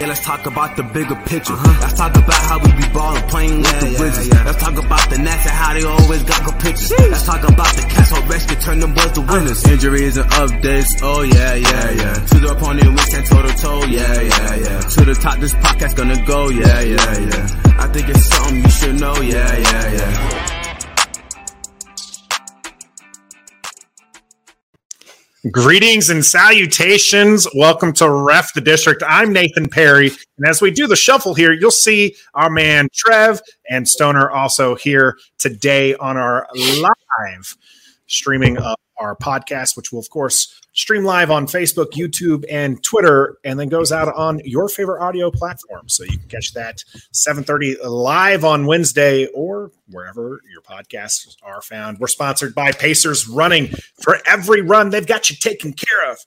Yeah, let's talk about the bigger picture. Uh-huh. Let's talk about how we be ballin', playing with the Wizards. Let's talk about the Nats and how they always got good pictures. Let's talk about the cats on rest to turn them boys to uh-huh. winners. Injuries and updates, oh yeah, yeah, yeah. To the opponent, we stand toe to toe, yeah, yeah, yeah. To the top, this podcast gonna go, yeah, yeah, yeah. I think it's something you should know, yeah, yeah, yeah. Greetings and salutations. Welcome to Ref the District. I'm Nathan Perry. And as we do the shuffle here, you'll see our man Trev and Stoner also here today on our live streaming of our podcast, which will, of course, stream live on Facebook, YouTube, and Twitter, and then goes out on your favorite audio platform. So you can catch that 7:30 live on Wednesday or wherever your podcasts are found. We're sponsored by Pacers Running. For every run, they've got you taken care of.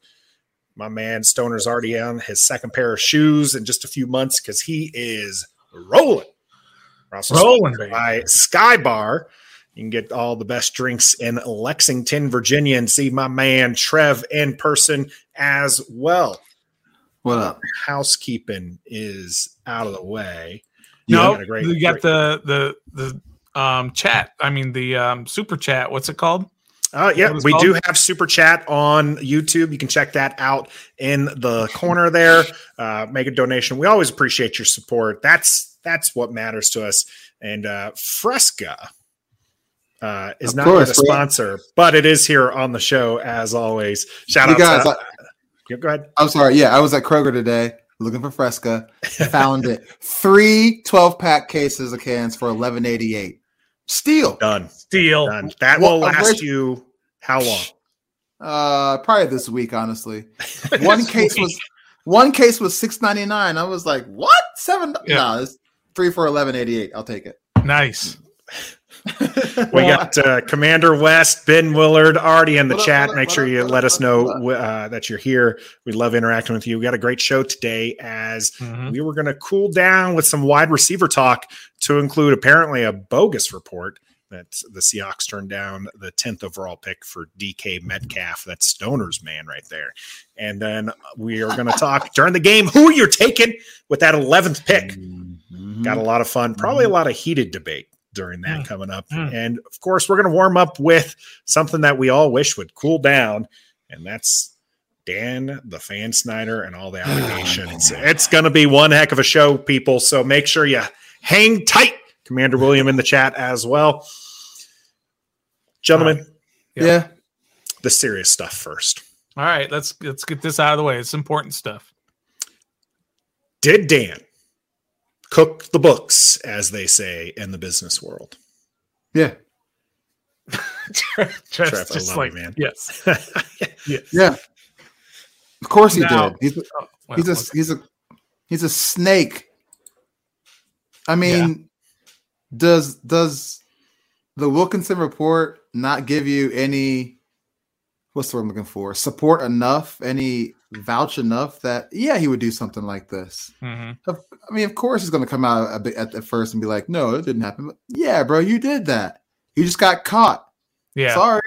My man Stoner's already on his second pair of shoes in just a few months because he is rolling. Rolling, by Sky Bar. You can get all the best drinks in Lexington, Virginia, and see my man Trev in person as well. What up? Housekeeping is out of the way. No, got a you got great- the the the um chat. I mean the um super chat. What's it called? Uh, yeah, we called? do have super chat on YouTube. You can check that out in the corner there. Uh, make a donation. We always appreciate your support. That's that's what matters to us. And uh, Fresca uh, is Of not course, a we- sponsor, but it is here on the show as always. Shout You out, guys, to, I, yeah, go ahead. I'm sorry. Yeah, I was at Kroger today looking for Fresca. Found it. Three 12 pack cases of cans for 11.88. Steal. Done, Steel. done. That Well, will last you how long? Uh, probably this week, honestly. One case was one case was 6.99. I was like, what? Seven? Yeah. No, it's three for 11.88. I'll take it. Nice. We got uh, Commander West, Ben Willard already in the What chat. up, Make what sure you what let up, us know uh, that you're here. We love interacting with you. We got a great show today as Mhm. we were going to cool down with some wide receiver talk to include apparently a bogus report that the Seahawks turned down the 10th overall pick for DK Metcalf. That's Stoner's man right there. And then we are going to talk during the game who you're taking with that 11th pick Mhm. got a lot of fun probably a lot of heated debate during that Mm. coming up Mm. and of course we're going to warm up with something that we all wish would cool down and that's dan the fan snyder and all the allegations it's going to be one heck of a show people so make sure you hang tight commander william in the chat as well gentlemen Yeah. Yeah. the serious stuff first All right, let's let's get this out of the way. It's important stuff. did dan cook the books as they say in the business world Yeah. Just, Trev, I just love like you, man. yes, yes. Yeah. Of course he Now- did. He's, Oh, well, he's a okay. he's a he's a snake. I mean, does does the Wilkinson report not give you any what's the word I'm looking for? Support enough, any vouch enough that yeah, he would do something like this. Mhm. I mean, of course he's gonna come out a bit at, at first and be like, no, it didn't happen. But yeah, bro, you did that. You just got caught. Yeah. Sorry.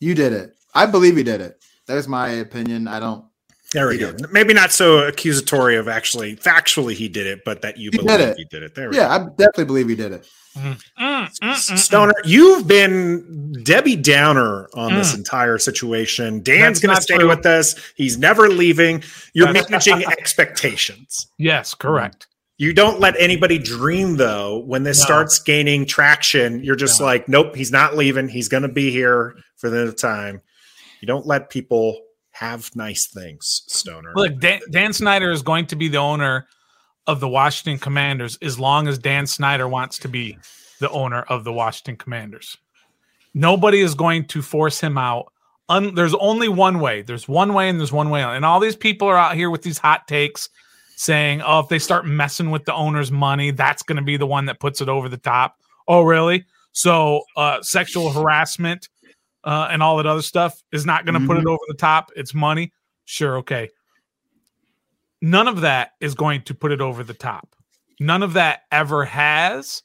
You did it. I believe he did it. There's my opinion. I don't There we go. did Maybe not so accusatory of actually factually he did it, but that you He did believe it. he did it. There we yeah, I definitely believe he did it. Mm, mm, mm, mm, Stoner, you've been Debbie Downer on this Mm. entire situation. Dan's going to stay true. with us. He's never leaving. You're managing expectations. Yes, correct. You don't let anybody dream, though, when this No. starts gaining traction. You're just No. like, nope, he's not leaving. He's going to be here for the time. You don't let people have nice things, Stoner. Look, Dan, Dan Snyder is going to be the owner of the Washington Commanders as long as Dan Snyder wants to be the owner of the Washington Commanders. Nobody is going to force him out. Un, there's only one way. There's one way, and there's one way. And all these people are out here with these hot takes saying, "Oh, if they start messing with the owner's money, that's going to be the one that puts it over the top." Oh, really? So, uh, sexual harassment uh, and all that other stuff is not going to put it over the top. It's money. Sure, okay. None of that is going to put it over the top. None of that ever has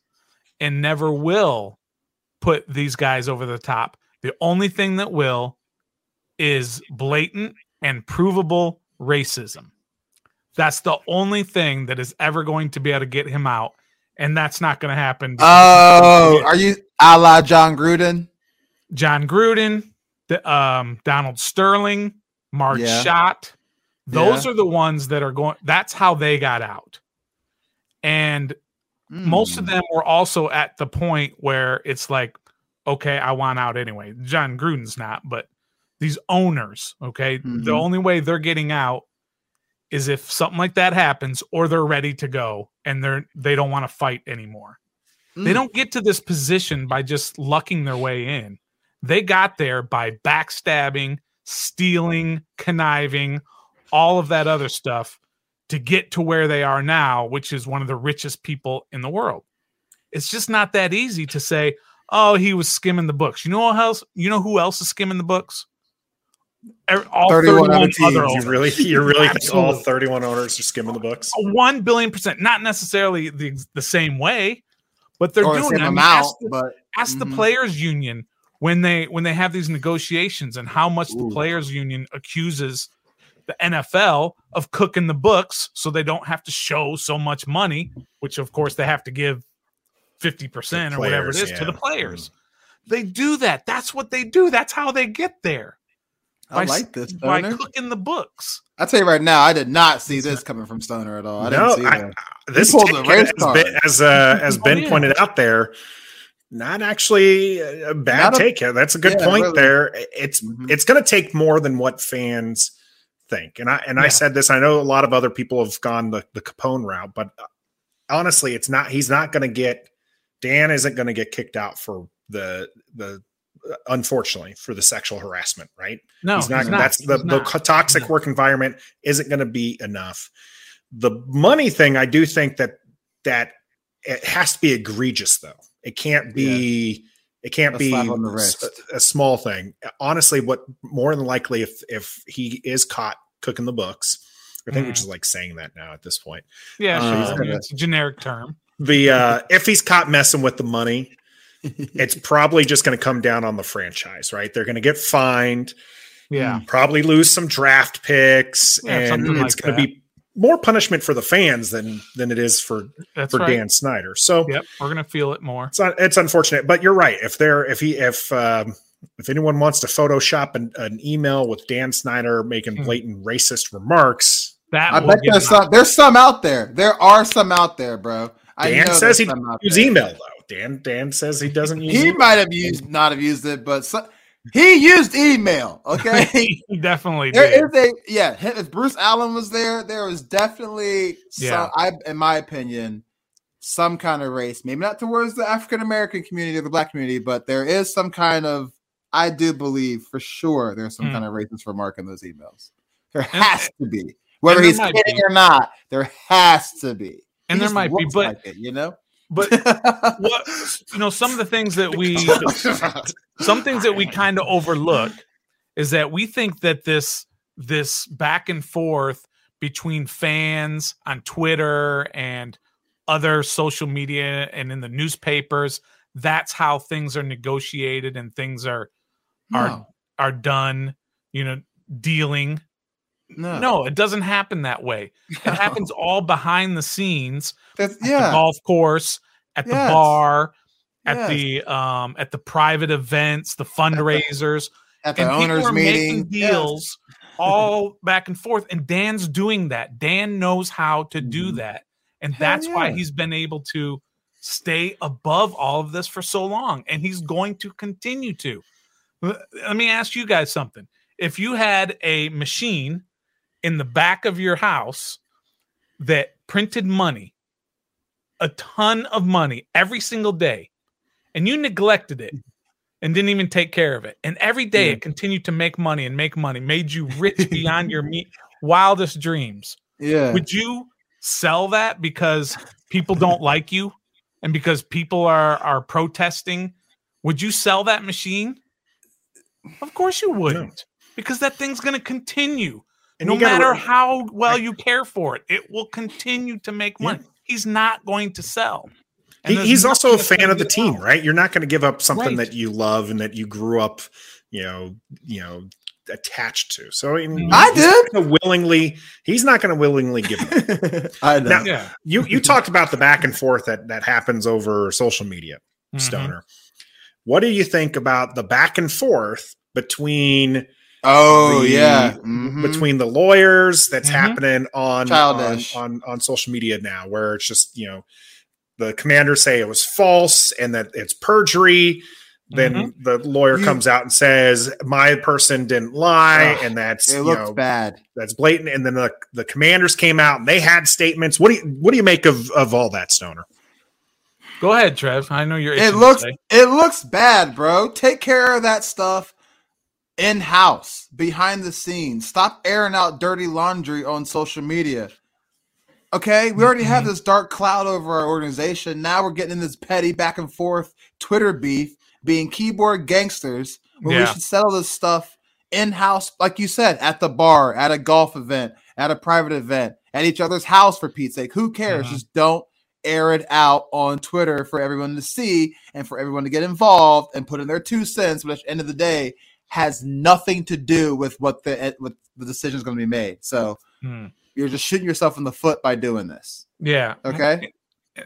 and never will put these guys over the top. The only thing that will is blatant and provable racism. That's the only thing that is ever going to be able to get him out, and that's not going to happen. Oh, are you a la Jon Gruden? Jon Gruden, the, um, Donald Sterling, Marge Yeah. Schott. Those Yeah. are the ones that are going. That's how they got out, and most Hmm. of them were also at the point where it's like, okay, I want out anyway. Jon Gruden's not, but these owners, okay, the Mhm. only way they're getting out is if something like that happens or they're ready to go and they're they don't want to fight anymore. They Mm. don't get to this position by just lucking their way in. They got there by backstabbing, stealing, conniving, all of that other stuff to get to where they are now, which is one of the richest people in the world. It's just not that easy to say, "Oh, he was skimming the books." You know who else? You know who else is skimming the books? All 31 31 other other teams. You owners. really, you really think all 31 owners are skimming the books? one billion percent, not necessarily the the same way, but they're or doing same it. I mean, amount, ask the- but ask the Mhm. players union when they when they have these negotiations and how much the players union accuses the NFL of cooking the books so they don't have to show so much money, which of course they have to give 50% The or whatever it is players, is to the yeah. players. They do that. That's what they do. That's how they get there. I By- like this. By Stoner. cooking the books. I tell you right now, I did not see this coming from Stoner at all. I didn't no, see I, that. this pulled the ticket, race as card. Ben, as, uh, as Oh, Ben yeah. pointed out there, not actually a a bad Not a- take. That's a good yeah, point really. there. It's Mhm. it's going to take more than what fans think. And I and I said this. I know a lot of other people have gone the the Capone route, but uh, honestly, it's not. He's not going to get. Dan isn't going to get kicked out for the the. uh, Unfortunately, for the sexual harassment, right? No, he's not. he's not. That's the, He's the not. toxic No. work environment isn't going to be enough. The money thing, I do think that that it has to be egregious, though. It can't be. It can't A be on the wrist. a, a small thing. Honestly, what more than likely, if if he is caught cooking the books, I think we're Mhm. just like saying that now at this point. Yeah. Um, I mean, it's a generic term. The uh, if he's caught messing with the money, it's probably just going to come down on the franchise, right? They're going to get fined Yeah. probably lose some draft picks, Yeah, and it's like going to that. be more punishment for the fans than than it is for That's for right. Dan Snyder. So Yep, we're gonna feel it more. it's un- it's unfortunate, but you're right. If there if he if um, if anyone wants to Photoshop an, an email with Dan Snyder making Hmm. blatant racist remarks, That I bet there's some. There's some out there. There are some out there, bro. I Dan know says he some out use there. email though. Dan Dan says he doesn't use. He email. might have used not have used it, but so, he used email. Okay. he definitely There did. is a yeah. If Bruce Allen was there, there was definitely Yeah. some. I, in my opinion, some kind of race. Maybe not towards the African American community or the Black community, but there is some kind of. I do believe for sure there's some Hmm. kind of racist remark in those emails. There And- has to be, whether he's kidding be. or not. There has to be, And He there might be, but- like it, you know. But what you know, some of the things that we some things that we kind of overlook is that we think that this this back and forth between fans on Twitter and other social media and in the newspapers that's how things are negotiated and things are are No, are done you know dealing no, no it doesn't happen that way it happens all behind the scenes That's, at the yeah, golf course, at the Yes. bar, at Yes. the um at the private events, the fundraisers, at the and people owners meeting. deals all back and forth. And Dan's doing that. Dan knows how to do Mhm. that, and Hell that's why he's been able to stay above all of this for so long, and he's going to continue to. Let me ask you guys something. If you had a machine in the back of your house that printed money, a ton of money every single day, and you neglected it and didn't even take care of it, and every day Yeah. it continued to make money and make money, made you rich beyond your me- wildest dreams, Yeah, would you sell that because people don't like you and because people are are protesting? Would you sell that machine? Of course you wouldn't, because that thing's going to continue And no you gotta matter re- how well you care for it, it will continue to make Yeah. money. He's not going to sell. He, he's also a fan of the team, out. right? You're not going to give up something Right. that you love and that you grew up, you know, you know, attached to. So I, mean, I did. willingly. He's not going to willingly give it. up. I know. Now- Yeah. you you talked about the back and forth that that happens over social media, Mhm. Stoner. What do you think about the back and forth between oh the- yeah. Mhm. between the lawyers that's Mhm. happening on, on on on social media now, where it's just you know the commanders say it was false and that it's perjury. Then the lawyer You- comes out and says my person didn't lie, Ugh, and that's it you looks know bad. that's blatant. And then the the commanders came out and they had statements. What do you what do you make of of all that, Stoner? Go ahead, Trev. I know you're. It looks it looks bad, bro. Take care of that stuff in house, behind the scenes. Stop airing out dirty laundry on social media. Okay, we already have this dark cloud over our organization. Now we're getting in this petty back and forth Twitter beef, being keyboard gangsters. When we should settle this stuff in house, like you said, at the bar, at a golf event, at a private event, at each other's house. For Pete's sake, who cares? Mhm. Just don't air it out on Twitter for everyone to see and for everyone to get involved and put in their two cents, But at the end of the day has nothing to do with what the what the decision is going to be made. So Hmm. you're just shooting yourself in the foot by doing this. Yeah. Okay.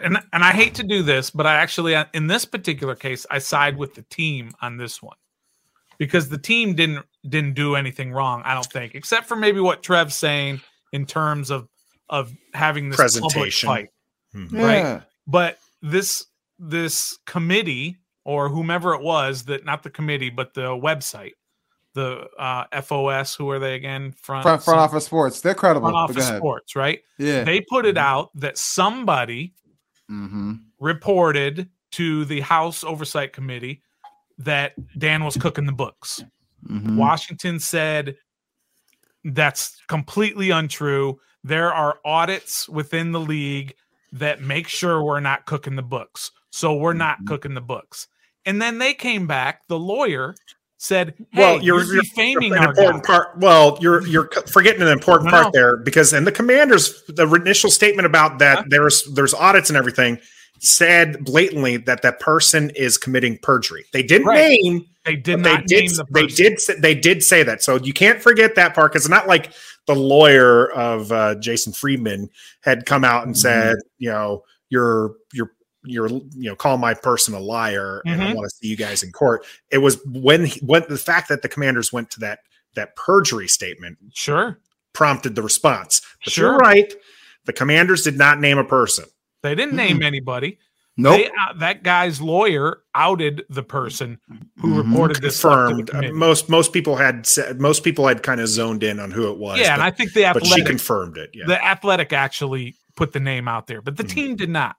And and I hate to do this, but I actually uh, in this particular case I side with the team on this one. Because the team didn't didn't do anything wrong, I don't think, except for maybe what Trev's saying in terms of of having this public Presentation. fight. Hmm. Right. But this this committee or whomever it was that not the committee but the website, the uh, FOS, who are they again? Front Front, front office sports, they're credible. front office sports, right? Yeah. They put it out that somebody mm-hmm. reported to the House Oversight Committee that Dan was cooking the books. Mm-hmm. Washington said that's completely untrue. There are audits within the league that make sure we're not cooking the books. So we're not Mhm. cooking the books. And then they came back, the lawyer said, Hey, Well, you're, you're- you're- defaming an our important guy. part. Well, you're you're forgetting an important No, part there because in the commanders, the initial statement about that Huh? there's there's audits and everything said blatantly that that person is committing perjury. They didn't Right. name, They did not they did. the They did. Say, they did say that. So you can't forget that part because it's not like the lawyer of uh, Jason Friedman had come out and Mhm. said, you know, you're you're you're you know call my person a liar and I Mhm. want to see you guys in court. It was when he, when the fact that the commanders went to that that perjury statement Sure. prompted the response. But Sure. you're right. The commanders did not name a person. They didn't name anybody. Nope. They, uh, that guy's lawyer outed the person who Mhm. reported this the Confirmed. Uh, most most people had said most people had kind of zoned in on who it was. yeah, and I think the but she athletic, confirmed it. Yeah. the athletic actually put the name out there, but the Mhm. team did not.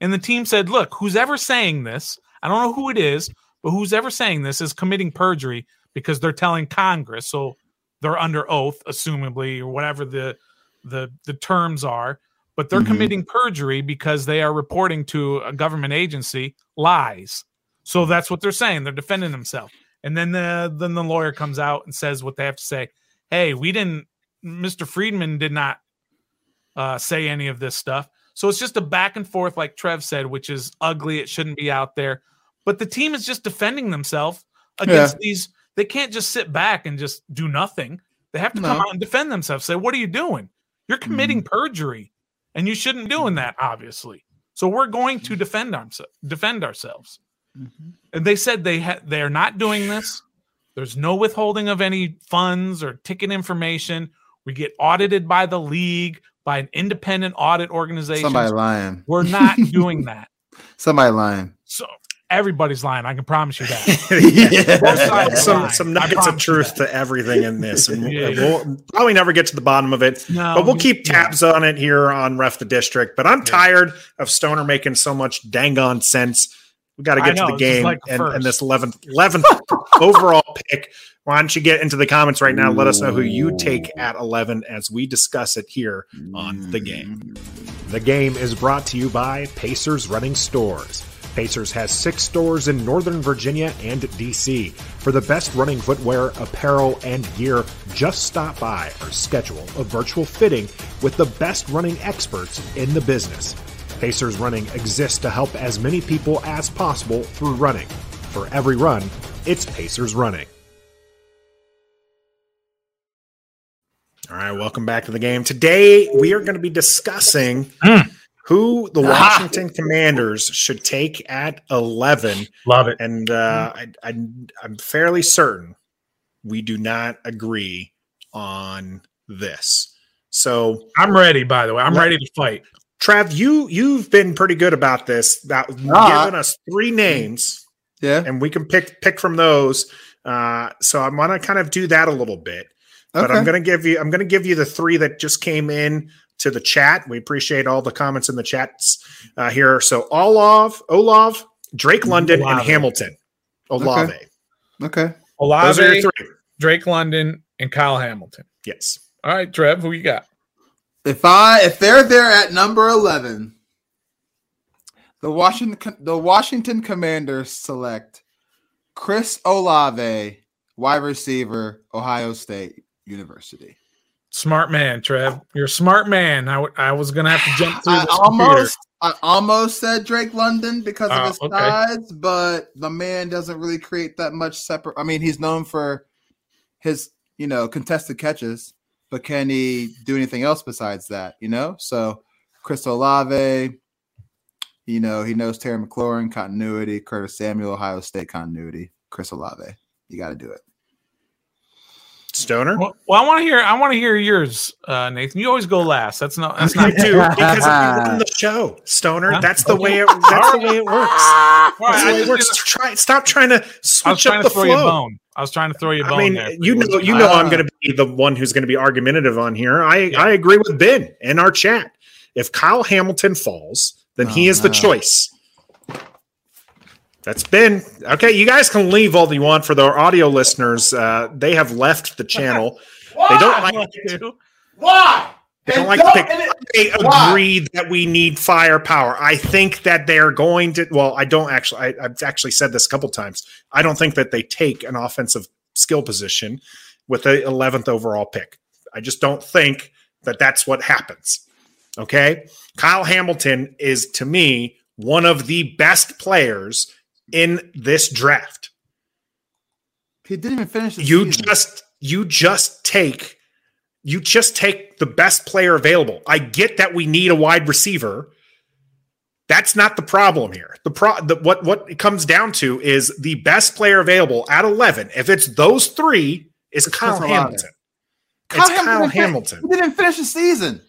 And the team said, "Look, who's ever saying this? I don't know who it is, but who's ever saying this is committing perjury because they're telling Congress, so they're under oath, assumably, or whatever the the the terms are." But they're Mhm. committing perjury because they are reporting to a government agency lies. So that's what they're saying. They're defending themselves. And then the then the lawyer comes out and says what they have to say. Hey, we didn't. Mr. Friedman did not uh, say any of this stuff. So it's just a back and forth, like Trev said, which is ugly. It shouldn't be out there. But the team is just defending themselves against these. They can't just sit back and just do nothing. They have to come out and defend themselves. Say, what are you doing? You're committing mm. perjury, and you shouldn't be doing that, obviously. So we're going to defend ourselves. Defend ourselves. Mm-hmm. And they said they ha- they are not doing this. There's no withholding of any funds or ticket information. We get audited by the league, by an independent audit organization. Somebody lying. We're not doing that. Somebody lying. So everybody's lying. I can promise you that. Yeah. some lying. some nuggets of truth to everything in this, and Yeah, we'll probably never get to the bottom of it. No, but we'll keep yeah. tabs on it here on Ref the District. But I'm tired of Stoner making so much dang on sense. We got to get know, to the game like and, and this 11th 11th overall pick. Why don't you get into the comments right now? Let us know who you take at 11 as we discuss it here on the game. Mm. The game is brought to you by Pacers Running Stores. Pacers has six stores in Northern Virginia and DC. For the best running footwear, apparel, and gear, just stop by or schedule a virtual fitting with the best running experts in the business. Pacers Running exists to help as many people as possible through running. For every run, it's Pacers Running. Right, welcome back to the game. Today we are going to be discussing Mm. who the Ah. Washington Commanders should take at eleven, Love it. and uh, I, I, I'm fairly certain we do not agree on this. So, I'm ready. By the way, I'm Let- ready to fight. Trav, you you've been pretty good about this, about Ah. giving us three names, Yeah. and we can pick pick from those. Uh, so I'm gonna kind of do that a little bit. But I'm going to give you I'm going to give you the three that just came in to the chat. We appreciate all the comments in the chats uh, here. So Olaf, Olaf, Drake London, and Hamilton. Olave. Okay. Olave. Those are Olave, your three. Drake London, and Kyle Hamilton. Yes. All right, Trev, who you got? If I if they're there at number eleven, the Washington the Washington Commanders select Chris Olave, wide receiver, Ohio State University. Smart man, Trev. You're a smart man. I, w- I was gonna have to jump through I this computer. almost I almost said Drake London because of Oh, his okay. size, but the man doesn't really create that much separate. I mean, he's known for his you know contested catches, but can he do anything else besides that? You know, so Chris Olave, you know, he knows Terry McLaurin continuity, Curtis Samuel, Ohio State continuity, Chris Olave. You got to do it. Stoner. Well, well, I want to hear. I want to hear yours, uh, Nathan. You always go last. That's not. That's I not. do because you run the show, Stoner. Huh? That's the way. It, that's the way it works. All right, That's the way it just works. didn't- Try, stop trying to I was switch trying up to the throw you a flow. bone. I was trying to throw you a bone. I mean, there. you know, you know, I'm going to be the one who's going to be argumentative on here. I, Yeah. I agree with Ben in our chat. If Kyle Hamilton falls, then he Oh, is the choice. That's been Okay, you guys can leave all you want for the audio listeners. Uh, they have left the channel. They don't like. Why? They don't like to pick. They agree that we need firepower. I think that they're going to. Well, I don't actually. I, I've actually said this a couple times. I don't think that they take an offensive skill position with the 11th overall pick. I just don't think that that's what happens. Okay, Kyle Hamilton is to me one of the best players in this draft. He didn't even finish. The You season. just you just take you just take the best player available. I get that we need a wide receiver. That's not the problem here. The pro the, what what it comes down to is the best player available at 11. If it's those 3 is It's Kyle Hamilton. Kyle it's Hamilton Kyle didn't fin- Hamilton. He didn't finish the season.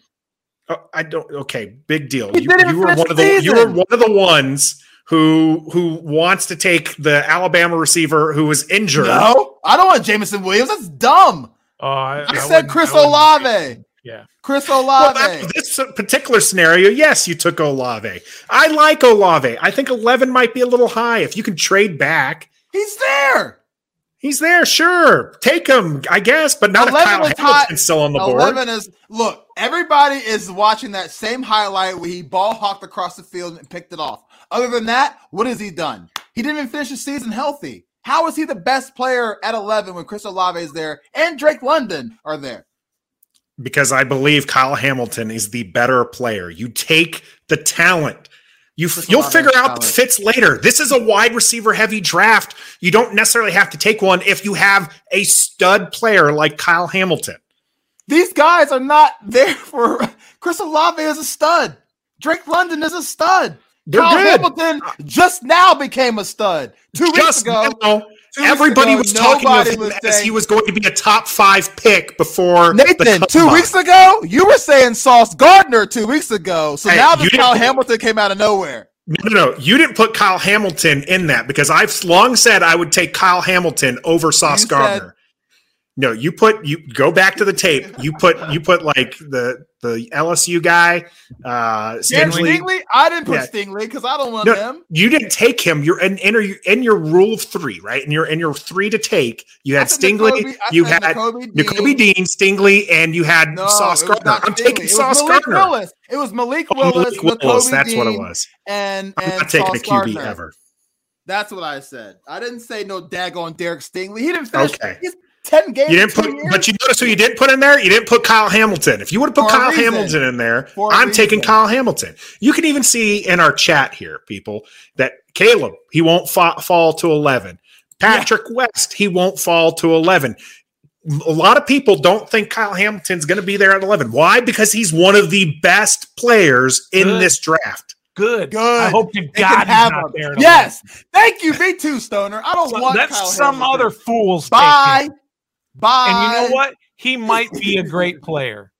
Oh, I don't. Okay, big deal. You, you were one of the the you were one of the ones who who wants to take the Alabama receiver who was injured. No, I don't want Jameson Williams. That's dumb. Oh, I, I, I said Chris I Olave. Yeah. Chris Well, Olave. that, this particular scenario, yes, you took Olave. I like Olave. I think 11 might be a little high. If you can trade back, He's there. he's there. Sure, take him, I guess, but not if 11 Kyle was Hamilton's high- still on the board. Eleven is look. Everybody is watching that same highlight where he ball hawked across the field and picked it off. Other than that, what has he done? He didn't even finish the season healthy. How is he the best player at 11 when Chris Olave is there and Drake London are there? because I believe Kyle Hamilton is the better player. You take the talent. You, you'll figure out the fits later. This is a wide receiver heavy draft. You don't necessarily have to take one if you have a stud player like Kyle Hamilton. These guys are not there for Chris Olave is a stud. Drake London is a stud. They're Kyle good. Hamilton just now became a stud. Two weeks ago, now, two weeks everybody ago, was talking of nobody him was as saying- he was going to be a top five pick before Nathan, the two combine. weeks ago, you were saying Sauce Gardner two weeks ago. So Hey, now you this didn't Kyle put- Hamilton came out of nowhere. No, no, no. You didn't put Kyle Hamilton in that because I've long said I would take Kyle Hamilton over Sauce You Gardner. No, you put you go back to the tape. You put you put like the the LSU guy, uh Stingley. Stingley? I didn't put Yeah. Stingley because I don't want No, him. You didn't take him. You're in, in, your, in your rule of three, right? And you're in your three to take. You had Stingley, I you had Nakobe Nakobe Dean, Stingley, and you had No, Sauce Gardner. I'm Stingley. taking Sauce Malik Gardner. Willis. It was Malik Oh, Willis, Malik Willis, that's what it was. And, I'm and not taking a Sauce QB Gardner. ever. That's what I said. I didn't say no daggone Derek Stingley. He didn't finish. Okay. He's ten games. You didn't put, years. but you notice who you didn't put in there? You didn't put Kyle Hamilton. If you would have put For Kyle. Hamilton in there, For a I'm taking. Kyle Hamilton. You can even see in our chat here, people, that Caleb, he won't fa- fall to 11. Patrick West, he won't fall to 11. a lot of people don't think Kyle Hamilton's going to be there at 11. Why? Because he's one of the best players in Good. this draft. Good. Good. I hope to They God can he's have not him. there. at Yes. Thank you. Me too, Stoner. I don't 11. want That's Kyle some Hamilton. other fool's Bye. Bye. And you know what? He might be a great player.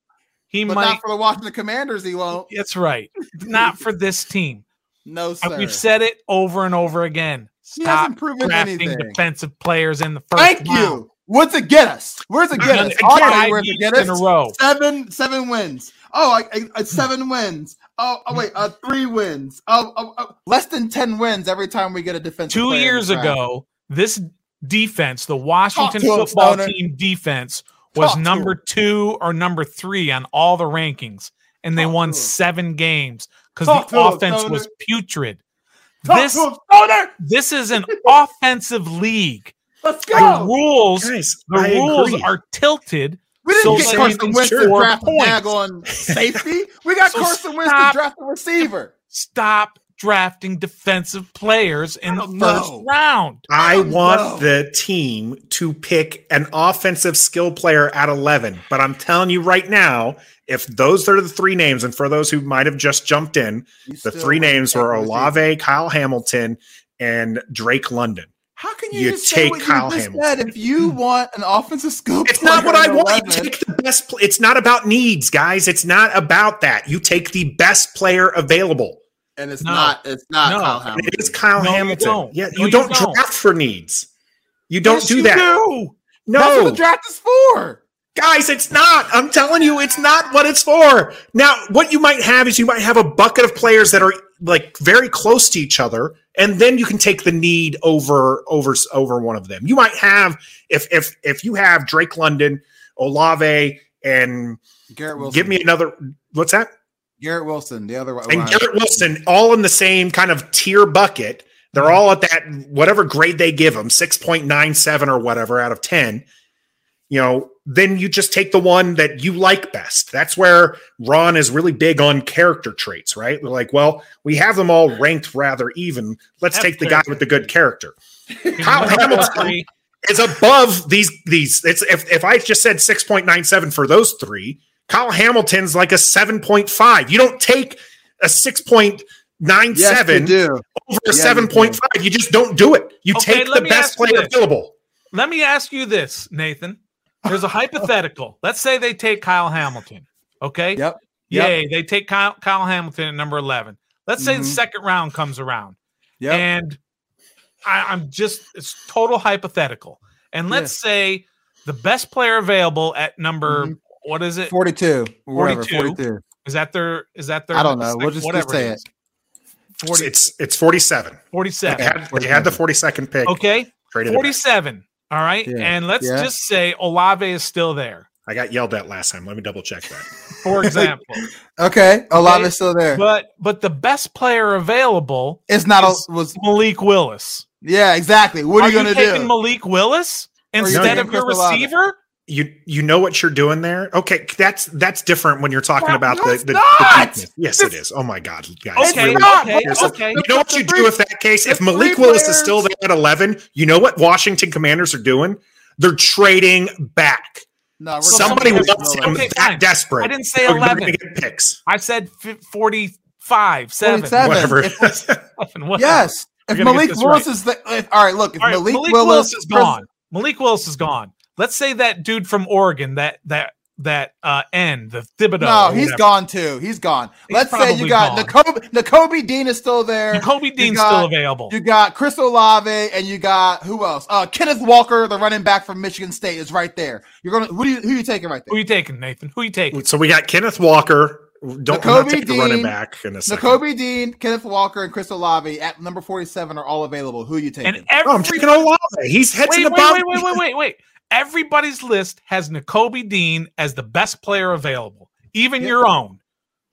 He But might. not for the Washington Commanders, he won't. That's right. Not for this team. No, Uh, sir. We've said it over and over again. He Stop hasn't proven drafting anything. defensive players in the first Thank round. you. What's it get us? Where's it get us? it I'll tell five you where's it get in a us. row. Seven, seven wins. Oh, I, I, I- seven wins. Oh, oh wait, uh, three wins. Oh, oh, oh, less than ten wins every time we get a defensive. Two years ago, this defense, the Washington to him, football Stoner. team defense, was Talk number two or number three on all the rankings, and they Talk won seven games because the to him, offense Stoner. was putrid. Talk This him, this is an offensive league. Let's The rules, Guys, the I rules agree. are tilted. We didn't so get Carson Wentz to draft a points. daggone safety. We got So Carson Wentz to draft a receiver. Stop drafting defensive players in the don't first know. round. I don't want know. the team to pick an offensive skill player at 11. But I'm telling you right now, if those are the three names, and for those who might have just jumped in, You the three names were a receiver. Olave, Kyle Hamilton, and Drake London. How can you, You just take say what Kyle you just Hamilton. said if you hmm. want an offensive skill? It's not what I at want. You take the best. Pl- it's not about needs, guys. It's not about that. You take the best player available. And it's No. not. It's not No. Kyle Hamilton. it is Kyle No, you Hamilton. don't. Yeah, No, you you don't don't. draft for needs. You don't Yes, do you that. do. No, That's what the draft is for. Guys, it's not. I'm telling you, it's not what it's for. Now, what you might have is you might have a bucket of players that are like very close to each other, and then you can take the need over over over one of them. You might have if if if you have Drake London, Olave, and Garrett Wilson. give me another. What's that? Garrett Wilson. The other one. And Garrett Wilson, all in the same kind of tier bucket. They're all at that whatever grade they give them, six point nine seven or whatever out of ten. You know, then you just take the one that you like best. That's where Ron is really big on character traits, right? They're like, well, we have them all ranked rather even. Let's Have take the guy character. with the good character. Kyle Number Hamilton is above these these. It's if if I just said six point nine seven for those three, Kyle Hamilton's like a seven point five. You don't take a 6.97 Yes, seven you do. over a you seven point five. You just don't do it. You Okay, take let the me best ask you player this. available. Let me ask you this, Nathan. There's a hypothetical. Let's say they take Kyle Hamilton. Okay. Yep. Yep. Yay. They take Kyle, Kyle Hamilton at number 11. Let's say the Mhm. second round comes around. Yeah. And I, I'm just, it's total hypothetical. And let's say the best player available at number, Mhm. What is it? 42. Whatever. 42. 42. Is that their, is that their, I don't know. We'll just, just say it it. is. 40, It's it's forty seven. 47. They had, they had the forty second pick. Okay. Traded it back. 47. All right. Yeah. And let's Yeah. just say Olave is still there, I got yelled at last time. Let me double check that. for example. Okay. Olave Okay, still there. but but the best player available it's not a, is- was Malik Willis. yeah, exactly. What are, you gonna taking do? Malik Willis instead taking of your Chris Olave? receiver? You you know what you're doing there? Okay, that's that's different when you're talking No, about the, the, the deepness. Yes, it is. Oh my god, guys. Okay, really? okay, okay. You know what you do if that case? If Malik three Willis is still there at 11, you know what Washington Commanders are doing? They're trading back. no, we're Somebody somebody- wants him Okay, that fine. desperate. I didn't say So 11. get picks. I said fi- 45, 7. 47. Whatever. If- Whatever. Yes. If Malik Willis right. is the if, all right, look, if All right, Malik, Malik, Willis, Willis is gone. Malik Willis is gone. Let's say that dude from Oregon, that that that uh end, the Thibodeaux. No, he's gone too. He's gone. He's Let's say you got gone. Nakobe, Nakobe Dean is still there. Kobe Dean's got- still available. You got Chris Olave and you got who else? Uh, Kenneth Walker, the running back from Michigan State, is right there. You're gonna who do you who you taking right there? Who there? you taking, Nathan? Who are you taking? So we got Kenneth Walker. Don't Nakobe not take the running Dean, back in a second. Nakobe Dean, Kenneth Walker, and Chris Olave at number 47 are all available. Who are you taking? And every Oh, I'm taking Olave. He's heads wait, in the wait, bottom. wait, wait, wait, wait, wait. Everybody's list has Nakobe Dean as the best player available, even Yep. your own.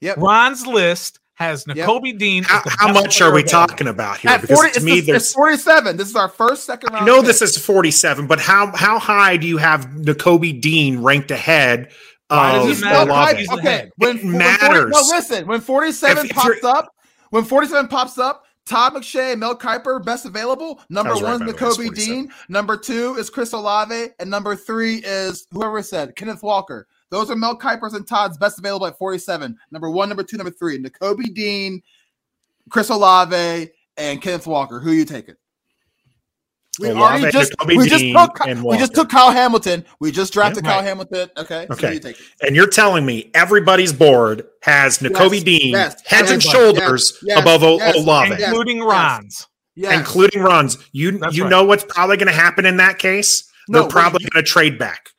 Yep. Ron's list has Nakobe Dean. How, how much are we available. talking about here? At Because 40, to me, it's there's 47. This is our first second round. I know pick. this is 47, but how how high do you have Nakobe Dean ranked ahead Why does of it matter? Olave? Okay, when, It when 40 matters. no, listen. When 47 If- if pops up, when 47 pops up, Todd McShay, Mel Kiper, best available. Number right, one is Kobe Dean. Number two is Chris Olave, and number three is whoever said Kenneth Walker. Those are Mel Kiper's and Todd's best available at 47. Number one, number two, number three. Kobe Dean, Chris Olave, and Kenneth Walker. Who you taking? We Olave, already just we just took we just took Kyle Hamilton. We just drafted Yeah, Kyle. Hamilton. Okay. Okay. who you taking? And you're telling me everybody's board has Nakobe Yes, Dean yes, heads and shoulders yes, yes, above O- Olave, including yes. Ron's. Yes. including runs. You That's you right. know what's probably going to happen in that case? No, They're probably going to trade back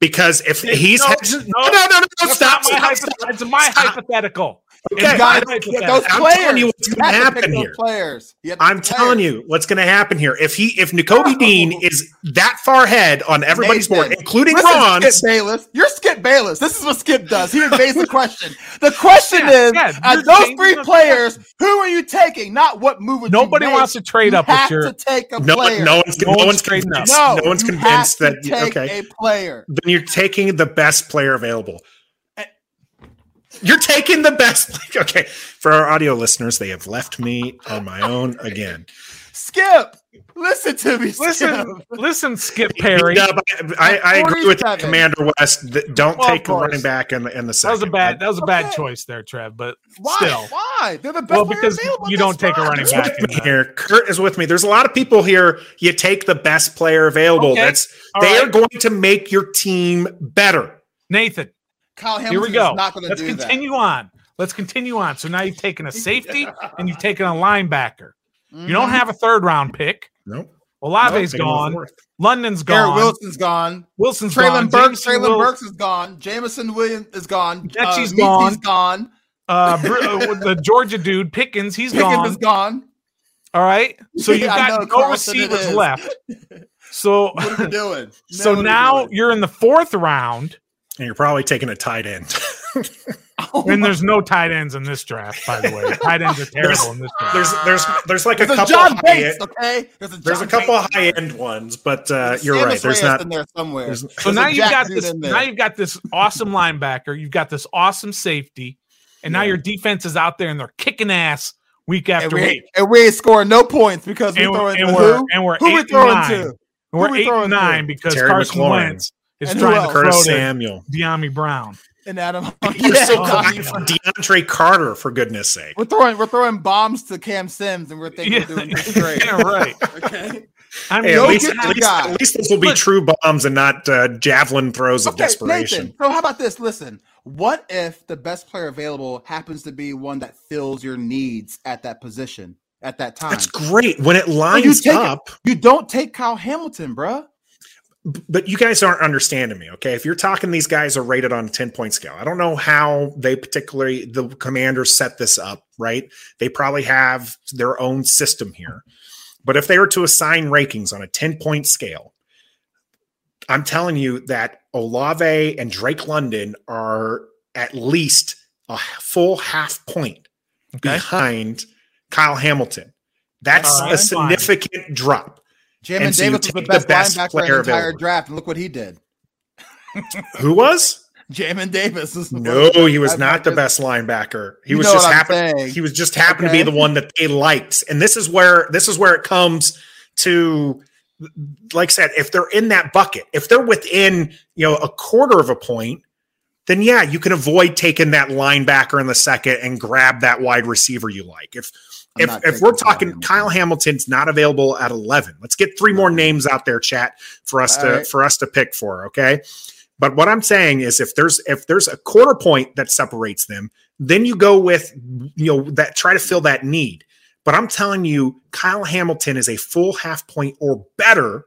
because if he's No, heads, no, no, no, no, no, That's stop, my stop, hypo- stop. My hypothetical. Okay, It's You my gotta pick those I'm players. telling you what's gonna have to pick happen here. Players. You have to I'm pick telling you what's going to happen here. If he if Nakobe Dean is that far ahead on everybody's board, including listen, Ron's, Skip Bayless. You're Skip Bayless. This is what Skip does. He evades the question. The question Yeah, is, yeah, uh, out those three players, who are you taking? Not what move would Nobody you make. wants to trade You up with have your. to take a no, player. no one's No no, one's one's trading up. convinced. no, No, one's you convinced have that to take okay. a player. then you're taking the best player available. You're taking the best. Okay, for our audio listeners, they have left me on my own again. Skip, listen to me. Listen, Skip. listen, Skip Perry. Yeah, but I, I agree with 47. Commander West. that Don't Well, take a running back in the in the second. That was a bad. That was a bad Okay. choice there, Trev. But Why? still, Why? They're the best Well, because available you don't take a running back. with me here. Kurt is with me. There's a lot of people here. You take the best player available. Okay. That's All they right. are going to make your team better. Nathan, Kyle here we go. is not going to Let's do continue on. Let's continue on. So now you've taken a safety and you've taken a linebacker. that. You don't have a third round pick. Nope. Olave's Nope, taking the gone. fourth. London's Garrett gone. Wilson's gone. Wilson's gone. Treylon Burks. Jameson Treylon Wills- Burks is gone. Jameson Williams is gone. Metchie's uh, gone. Meese's gone. Uh, Br- uh, the Georgia dude Pickens, he's Pickens gone. Pickens is gone. All right. So you've got know, no Carlson it receivers left. So What are we doing? so what are now doing? you're in the fourth round, And you're probably taking a tight end. Oh and my- there's no tight ends in this draft. By the way, tight ends are terrible in this draft. there's there's there's like a There's a couple John high Bates, end, okay? There's a, there's a couple Bates. high end ones, but uh, you're Sammis right. There's Reyes not in there somewhere. there's- So There's now you've got this. Now you've got this awesome linebacker. You've got this awesome safety, and now Yeah. your defense is out there and they're kicking ass week and, after we week. and we ain't scoring no points because we're And, throwing and to we're who? and we're Who eight we and throwing nine. to? We're eight throwing and to? nine because Terry Carson McLaurin. Wentz is And trying to else? throw Curtis Samuel. Dyami Brown. And Adam. You're Yeah. so Oh, quiet yeah. for DeAndre Carter, for goodness sake. We're throwing we're throwing bombs to Cam Sims and we're thinking Yeah, we're doing this great. yeah, right. Okay. I mean, Hey, Go at, least, at, least, guy. at least this will be Look. true bombs and not uh, javelin throws of Okay, desperation. Nathan. So how about this? Listen, what if the best player available happens to be one that fills your needs at that position at that time? That's great when it you lines it. up. You don't take Kyle Hamilton, bruh. But you guys aren't understanding me, okay? If you're talking, these guys are rated on a 10 point scale. I don't know how they particularly, the commanders set this up, right? They probably have their own system here. But if they were to assign rankings on a 10 point scale, I'm telling you that Olave and Drake London are at least a full half point Okay. behind Kyle Hamilton. That's All right, a fine. significant drop. Jamin so Davis was the best, the best linebacker in the entire available. draft, and look what he did. Who was? Jamin Davis is No, he was not the best linebacker. He You was just what I'm happen. He was just happened to be the one that they liked, and this is where this is where it comes to. Like I said, if they're in that bucket, if they're within you know a quarter of a point, then yeah, you can avoid taking that linebacker in the second and grab that wide receiver you like. If I'm if if we're Kyle talking Hamilton. Kyle Hamilton's not available at 11. Let's get three more names out there chat for us All to right. for us to pick for, okay? But what I'm saying is if there's if there's a quarter point that separates them, then you go with you know that try to fill that need. But I'm telling you Kyle Hamilton is a full half point or better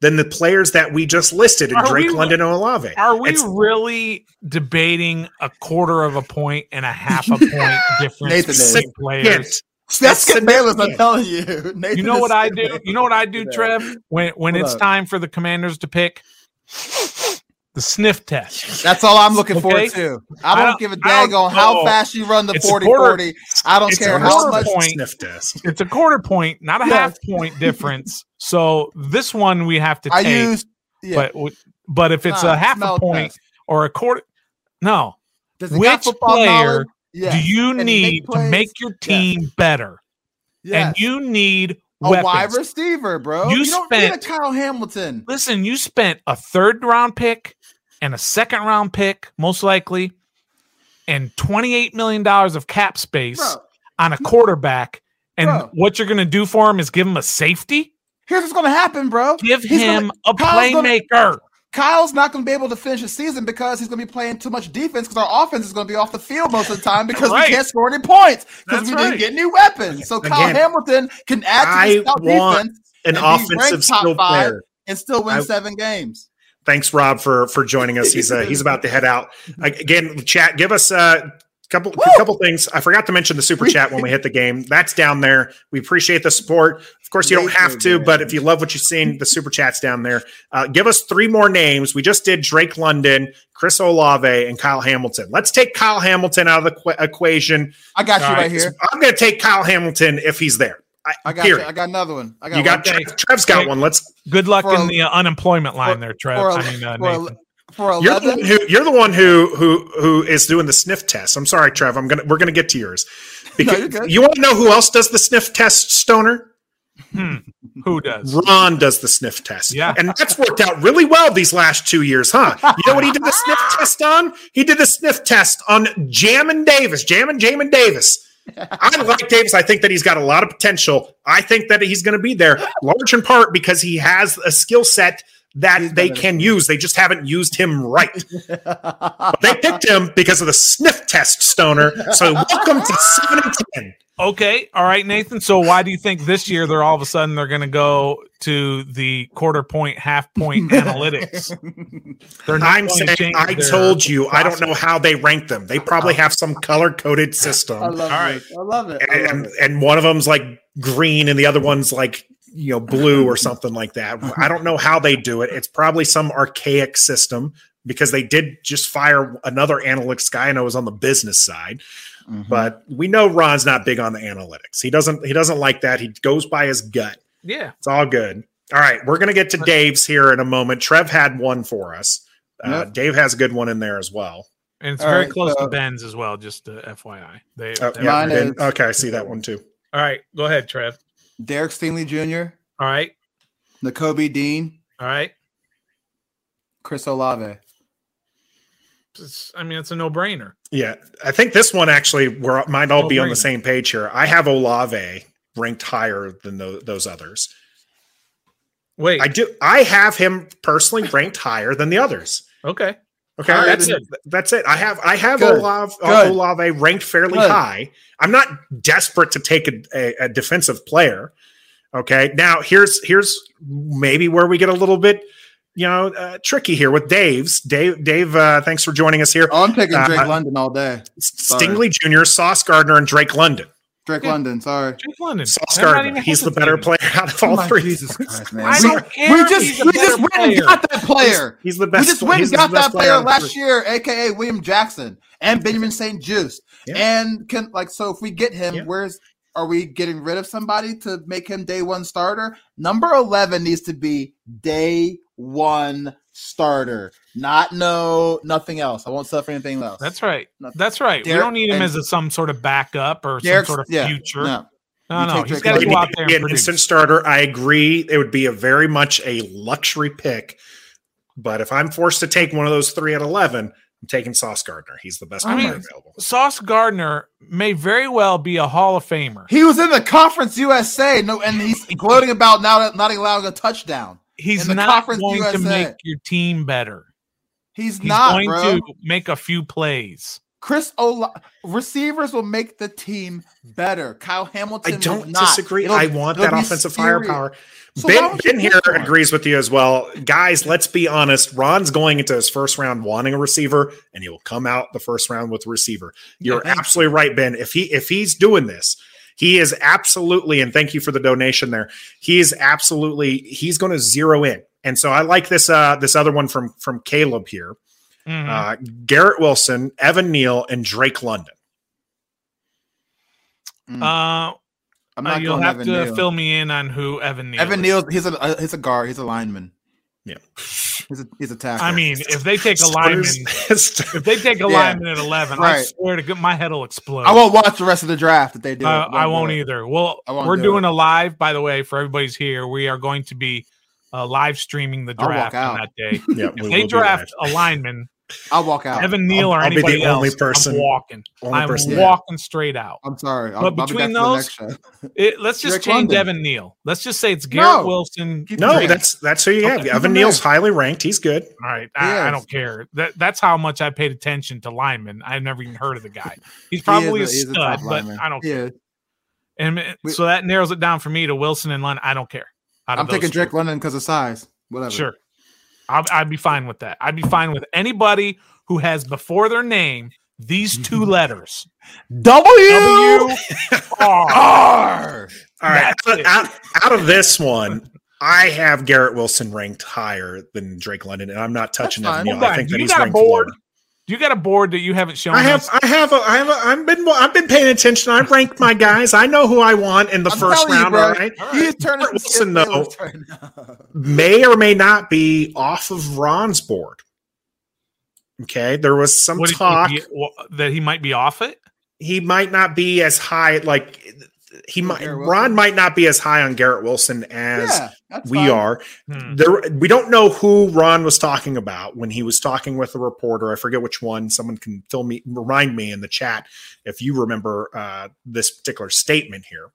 than the players that we just listed in Are Drake we- London and Olave. Are we It's- really debating a quarter of a point and a half a point difference Nathan is. between players? Hint. That's That's Skip Bayless, I'm telling you. Nathan You know what I do? You know what I do, Trev? When when What it's up? time for the commanders to pick the sniff test. That's all I'm looking Okay. forward to. I I don't, don't- give a dag don't on how fast you run the It's 40 quarter- 40. I don't care how much. point. sniff test. It's a quarter point, not a Yes. half point difference. So this one we have to I take. use, yeah. but but if it's Nah, a half a point test. or a quarter, no. Does he got Which football player knowledge? Yeah. Do you Can he make need to make your team better? Yes. and you need a wide weapons. receiver, bro. You You, don't need a spent- Kyle Hamilton. Listen, you spent a third round pick and a second round pick, most likely, and $28 million of cap space Bro, on a quarterback. And Bro. what you're going to do for him is give him a safety? here's what's gonna happen, bro. Give He's him gonna- a Kyle's gonna- playmaker. Kyle's not going to be able to finish the season because he's going to be playing too much defense because our offense is going to be off the field most of the time because Right. we can't score any points because we right. didn't get any weapons. So Kyle Hamilton can add to I the defense An and be offensive ranked top skill five. player. and still win I- seven games. Thanks, Rob, for for joining us. He's uh, he's about to head out again. Chat, give us a couple couple things. I forgot to mention the super chat when we hit the game. That's down there. We appreciate the support. Of course, you don't have to, but if you love what you've seen, the super chat's down there. Uh, give us three more names. We just did Drake London, Chris Olave, and Kyle Hamilton. Let's take Kyle Hamilton out of the qu- equation. I got you All right, right, here. I'm going to take Kyle Hamilton if he's there. I, I got period. you. I got another one. I got you got one. Trev, Trev's got Okay. one. Let's. Good luck For in a- the uh, unemployment line there, Trev. for a- I mean, uh, for a- Nathan. for You're the one eleven. who you're the one who who who is doing the sniff test. I'm sorry, Trev. I'm gonna we're gonna get to yours because you're good. you want to know who else does the sniff test, Stoner. Hmm. Who does? Ron does the sniff test. Yeah. and that's worked out really well these last two years, huh? You know what he did the sniff test on? He did the sniff test on Jammin Davis, Jammin Jamin Davis. I like Davis. I think that he's got a lot of potential. I think that he's going to be there, large in part because he has a skill set that He's they better. can use. They just haven't used him right. But they picked him because of the sniff test, Stoner. So welcome to seven and ten. Okay, all right, Nathan. So why do you think this year they're all of a sudden they're going to go to the quarter point, half point analytics? They're not I'm saying I told you I don't know how they rank them. They probably oh. have some color coded system. I love All right. it. I love it. I love and it. and one of them's like green and the other one's like you know blue or something like that. I don't know how they do it. It's probably some archaic system because they did just fire another analytics guy and I was on the business side. Mhm. But we know Ron's not big on the analytics. He doesn't he doesn't like that. He goes by his gut. Yeah, It's all good. All right, we're gonna get to Dave's here in a moment. Trev had one for us. Uh, Yep. Dave has a good one in there as well. and it's All very right, close so- to Ben's as well. Just uh, FYI. They, Oh, they- yeah, Mine Ben- is- okay, I see that one too. all right, go ahead, Trev. Derek Stingley Jr., All right, Nakobe Dean, all right. Chris Olave. It's, I mean, it's a no brainer. Yeah, I think this one actually we might all be on the same page here. I have Olave ranked higher than tho- those others. Wait, I do. I have him personally ranked higher than the others. okay. Okay, Higher that's it. That's it. I have I have Good. Olave, Good. Olave ranked fairly Good. high. I'm not desperate to take a, a, a defensive player. Okay, now here's here's maybe where we get a little bit you know uh, tricky here with Dave's. Dave Dave, uh, thanks for joining us here. Oh, I'm picking Drake Uh, London all day. Sorry. Stingley Jr., Sauce Gardner, and Drake London. Drake Yeah. London. Sorry. Jake London. Sauce Gardner. even He's the better player out of all Oh my three. Jesus Christ, man. I We- don't care. We just we just better went and got that player. He's the best. We just went he's and got that player out of the last year, aka William Jackson and Benjamin St-Juste. Yeah. And can like so if we get him, Yeah. where's are we getting rid of somebody to make him day one starter? Number eleven needs to be day one starter. Not no nothing else. I won't suffer anything else. That's right. Nothing. That's right. we don't need him as a, some sort of backup or Derek's- some sort of yeah, future. no. No, You no, take he's Drake got to go out there be and an produce. instant starter. I agree. It would be a very much a luxury pick. But if I'm forced to take one of those three at 11, I'm taking Sauce Gardner. He's the best I player mean- available. Sauce Gardner may very well be a Hall of Famer. He was in the conference USA, no, and he's gloating about now not allowing a touchdown. He's in the not Conference going to make your team better. He's, He's not, going bro. to make a few plays. Chris Ola receivers will make the team better. Kyle Hamilton. I don't not. disagree. It'll- I want that offensive serious. firepower. So ben ben here pick one? agrees with you as well. Guys, let's be honest. Ron's going into his first round wanting a receiver, and he will come out the first round with a receiver. You're thank absolutely right, Ben. If he if he's doing this, he is absolutely, and thank you for the donation there. He is absolutely he's going to zero in. And so I like this uh this other one from from Caleb here. Mhm. Uh Garrett Wilson, Evan Neal, and Drake London. Mm, uh, I'm uh, not you'll going have Evan to Neal. fill me in on who Evan Neal. Evan is. Neal. He's a uh, he's a guard. He's a lineman. He's a, he's a tackle. I mean, if they take a lineman, if they take a Yeah. lineman at eleven, I swear to God, my head will explode. I won't watch the rest of the draft that they do. Uh, I won't do either. Well, won't we're do doing it. a live, by the way, for everybody's here. We are going to be uh, live streaming the draft on that day. yeah, If they draft live. a lineman, I'll walk out. Evan Neal or I'll be the anybody else, only person- I'm walking. Only I'm person- Yeah. walking straight out. I'm sorry. I'll, But I'll be between back those- It, let's just Drake change London. Evan Neal. Let's just say it's Garrett No. Wilson. Keep No, Drake. that's that's who you have. Okay. Evan Neal's highly ranked. He's good. All right, I, I don't care. That that's how much I paid attention to linemen. I've never even heard of the guy. He's He probably is a, he's top stud, but lineman. I don't. He is. And uh, We- so that narrows it down for me to Wilson and Lund. I don't care. I'm those taking two. Drake London because of size. Whatever. Sure. I'll, I'd be fine with that. I'd be fine with anybody who has before their name these two letters. W W R. R. All right, out, out, out of this one, I have Garrett Wilson ranked higher than Drake London, and I'm not touching That's Evan fine. Neal. Hold I think that you he's got a ranked board? lower. Do you got a board that you haven't shown I have, us? I have, a, I have, a, I've been, I've been paying attention. I've ranked my guys. I know who I want in the I'm first telling you, round. All right. He is turning Garrett Wilson, though, Bayless may or may not be off of Ron's board. Okay, there was some Would he talk be- that he might be off it? he might not be as high. Like he might, Ron might not be as high on Garrett Wilson as Yeah, we fine. are. Hmm. There, we don't know who Ron was talking about when he was talking with a reporter. I forget which one. Someone can fill me, remind me in the chat if you remember uh, this particular statement here.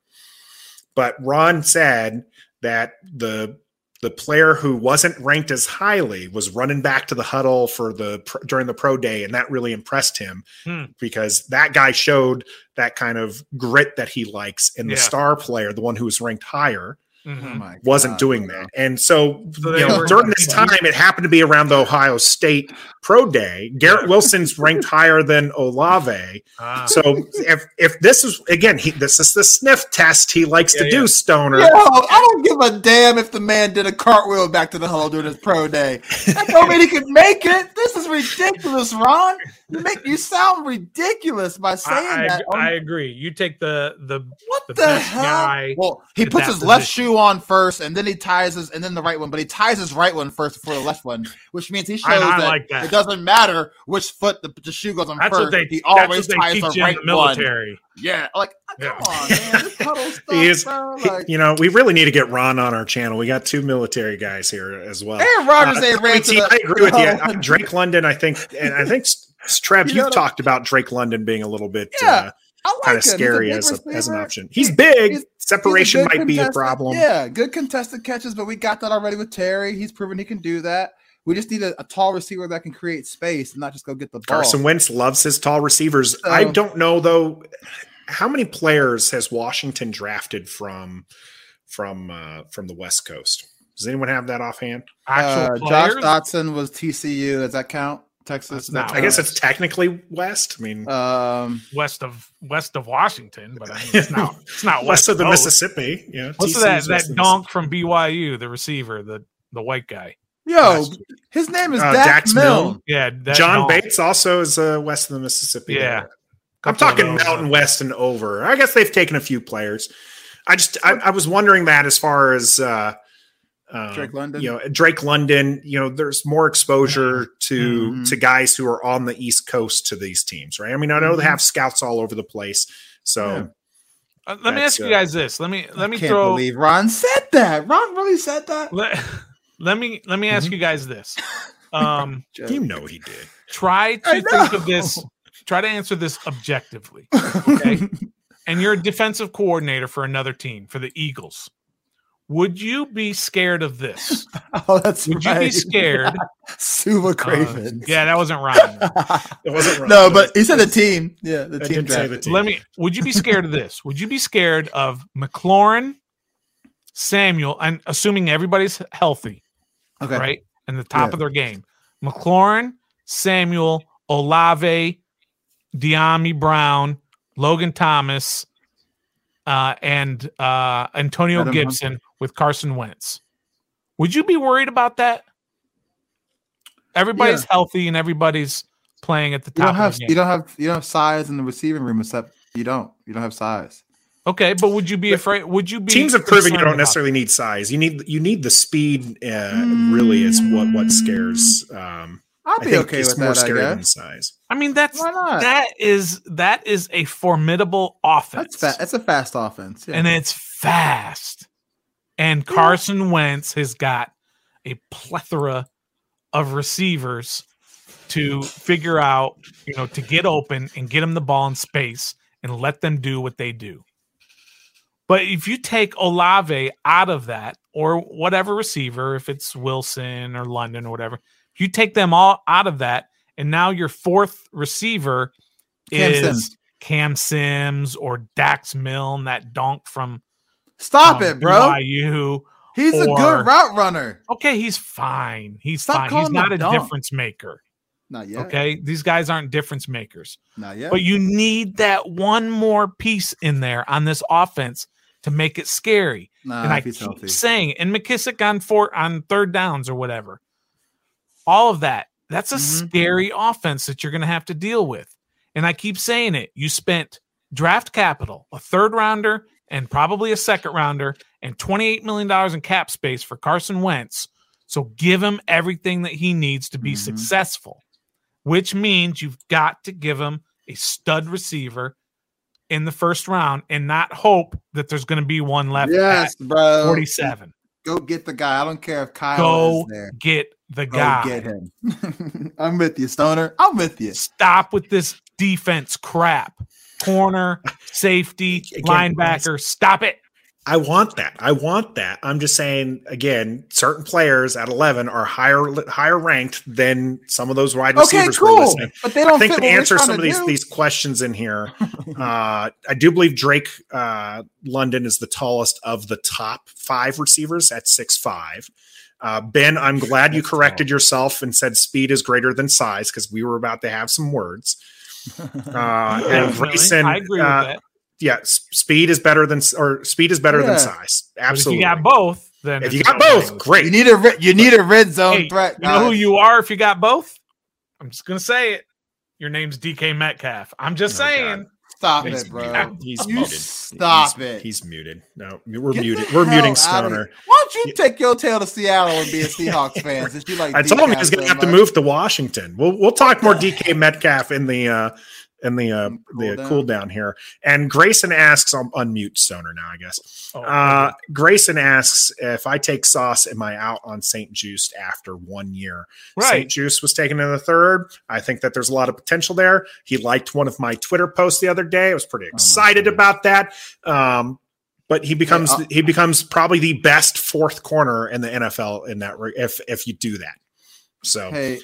But Ron said that the the player who wasn't ranked as highly was running back to the huddle for the during the pro day, and that really impressed him Hmm. because that guy showed that kind of grit that he likes. And the Yeah. star player, the one who was ranked higher, Oh wasn't God, doing that. And so, So you know, during this time, it happened to be around the Ohio State Pro Day. Garrett Wilson's ranked higher than Olave. Ah. So if if this is again, he, this is the sniff test he likes to Yeah, do. Stoner. Yo, I don't give a damn if the man did a cartwheel back to the huddle during his pro day. That don't mean he could make it. This is ridiculous, Ron. You make you sound ridiculous by saying I, I, that. I agree. You take the the what the the, best hell? guy well, he puts that his left position. Shoe on first, and then he ties his, and then the right one. But he ties his right one first before the left one, which means he shows that, like that. it doesn't matter which foot the, the shoe goes on that's first. what they he that's always what ties they the right in the one. military. Yeah, like come Yeah. on, man. Stuff, is- bro. He- you know, we really need to get Ron on our channel. We got two military guys here as well. Aaron Rodgers Uh, ain't ran to the- I agree with you. Drake London, I think, and I think Trev, You you've know- talked about Drake London being a little bit Yeah, uh, like kind of scary as, a, as an option. He's big. he's- Separation He's might be a problem. Yeah, good contested catches, but we got that already with Terry. He's proven he can do that. We just need a, a tall receiver that can create space and not just go get the ball. Carson Wentz loves his tall receivers. I don't know though. How many players has Washington drafted from from uh, from the West Coast? Does anyone have that offhand? Uh, Josh players. Dotson was TCU. Does that count? Texas. That's not- I guess it's technically West. I mean, Um, west of west of Washington, but I mean, it's not it's not west west of the Coast. Mississippi. Yeah, What's that that donk from BYU, the receiver, the the white guy? yo, his name is Uh, Dax, Dax Milne. Milne. Yeah, that John donk. Bates also is uh, west of the Mississippi. Yeah. there. I'm talking those, Mountain uh, West and over. I guess they've taken a few players. I just I, I was wondering that as far as uh, uh, Drake London? You know, Drake London. You know, there's more exposure to Mhm. to guys who are on the East Coast to these teams, right? I mean, I know they Mhm. have scouts all over the place. So Yeah. Uh, let me That's, ask you guys this. Let me let me Can't throw believe Ron said that. Ron really said that. let, let me let me ask Mm-hmm. you guys this. Um you know he did. try to think of this try to answer this objectively. Okay. and you're a defensive coordinator for another team, for the Eagles. Would you be scared of this? oh, that's Would you be scared? Suva Uh, yeah, that wasn't rhyme. It wasn't wrong. no, but he said the team. Yeah, the I team did say the team. Let me. Would you be scared of this? Would you be scared of McLaurin, Samuel, and assuming everybody's healthy, Okay. right, and the top Yeah. of their game, McLaurin, Samuel, Olave, Dyami Brown, Logan Thomas, uh, and uh, Antonio Adam Gibson with Carson Wentz. Would you be worried about that? Everybody's healthy and everybody's playing at the You top don't have of the game. you don't have you don't have size in the receiving room except you don't you don't have size. Okay, but would you be afraid? Would you be Teams have proven you don't necessarily need size. You need you need the speed. Uh, Really, is what what scares. Um, I'll be okay it's with more that. I scary than guess. size. I mean, that's Why not? that is that is a formidable offense. That's fa- It's a fast offense. Yeah. and it's fast. And Carson Wentz has got a plethora of receivers to figure out, you know, to get open and get them the ball in space and let them do what they do. But if you take Olave out of that, or whatever receiver, if it's Wilson or London or whatever, you take them all out of that, and now your fourth receiver Cam is Sims. Cam Sims or Dax Milne, that donk from Stop um, it, bro. BYU. He's a good route runner. Okay, he's fine. He's Stop fine. He's not a dunk. difference maker. Not yet. Okay, these guys aren't difference makers. Not yet. But you need that one more piece in there on this offense to make it scary. nah, and I keep healthy. saying, and McKissic on four on third downs or whatever, all of that. That's a Mhm. scary offense that you're going to have to deal with. And I keep saying it. You spent draft capital, a third rounder, and probably a second rounder, and $28 million in cap space for Carson Wentz. So give him everything that he needs to be Mhm. successful, which means you've got to give him a stud receiver in the first round and not hope that there's going to be one left yes, at bro. 47. Go get the guy. I don't care if Kyle Go is there. get the Go guy. get him. I'm with you, Stoner. I'm with you. Stop with this defense crap. Corner, safety, Again, linebacker. Stop it. I want that. I want that. I'm just saying again, certain players at 11 are higher higher ranked than some of those wide Okay, receivers we're cool. listening. But they don't I think fit to answer some of these do. these questions in here, uh, I do believe Drake uh, London is the tallest of the top five receivers at six five. Uh, ben, I'm glad you corrected yourself and said speed is greater than size because we were about to have some words. Uh, and Definitely. Grayson, I agree uh, with that. yeah, speed is better than or speed is better Yeah. than size. But Absolutely. if you got both, then If you got both, news. great. you need a re- you need a red zone Hey, threat. You know who you are if you got both? I'm just gonna say it. Your name's DK Metcalf. I'm just Oh, saying. God. Stop He's it, bro. He's You muted. stop He's- it. He's muted. No, we're Get muted. We're muting Stoner. Why don't you take your tail to Seattle and be a Seahawks fan? Since you like I told him he decaf was going to so have to move to Washington. We'll we'll talk more DK Metcalf in the uh, in the uh, Cool the down. cool down here. And Grayson asks, I'll unmute Stoner now, I guess. Oh, Uh, Grayson asks if I take Sauce, am I out on St-Juste after one year? St. right. Juice was taken in the third. I think that there's a lot of potential there. He liked one of my Twitter posts the other day. I was pretty excited God. about that. Um, but he becomes uh, he becomes probably the best fourth corner in the NFL in that if if you do that. So Hey,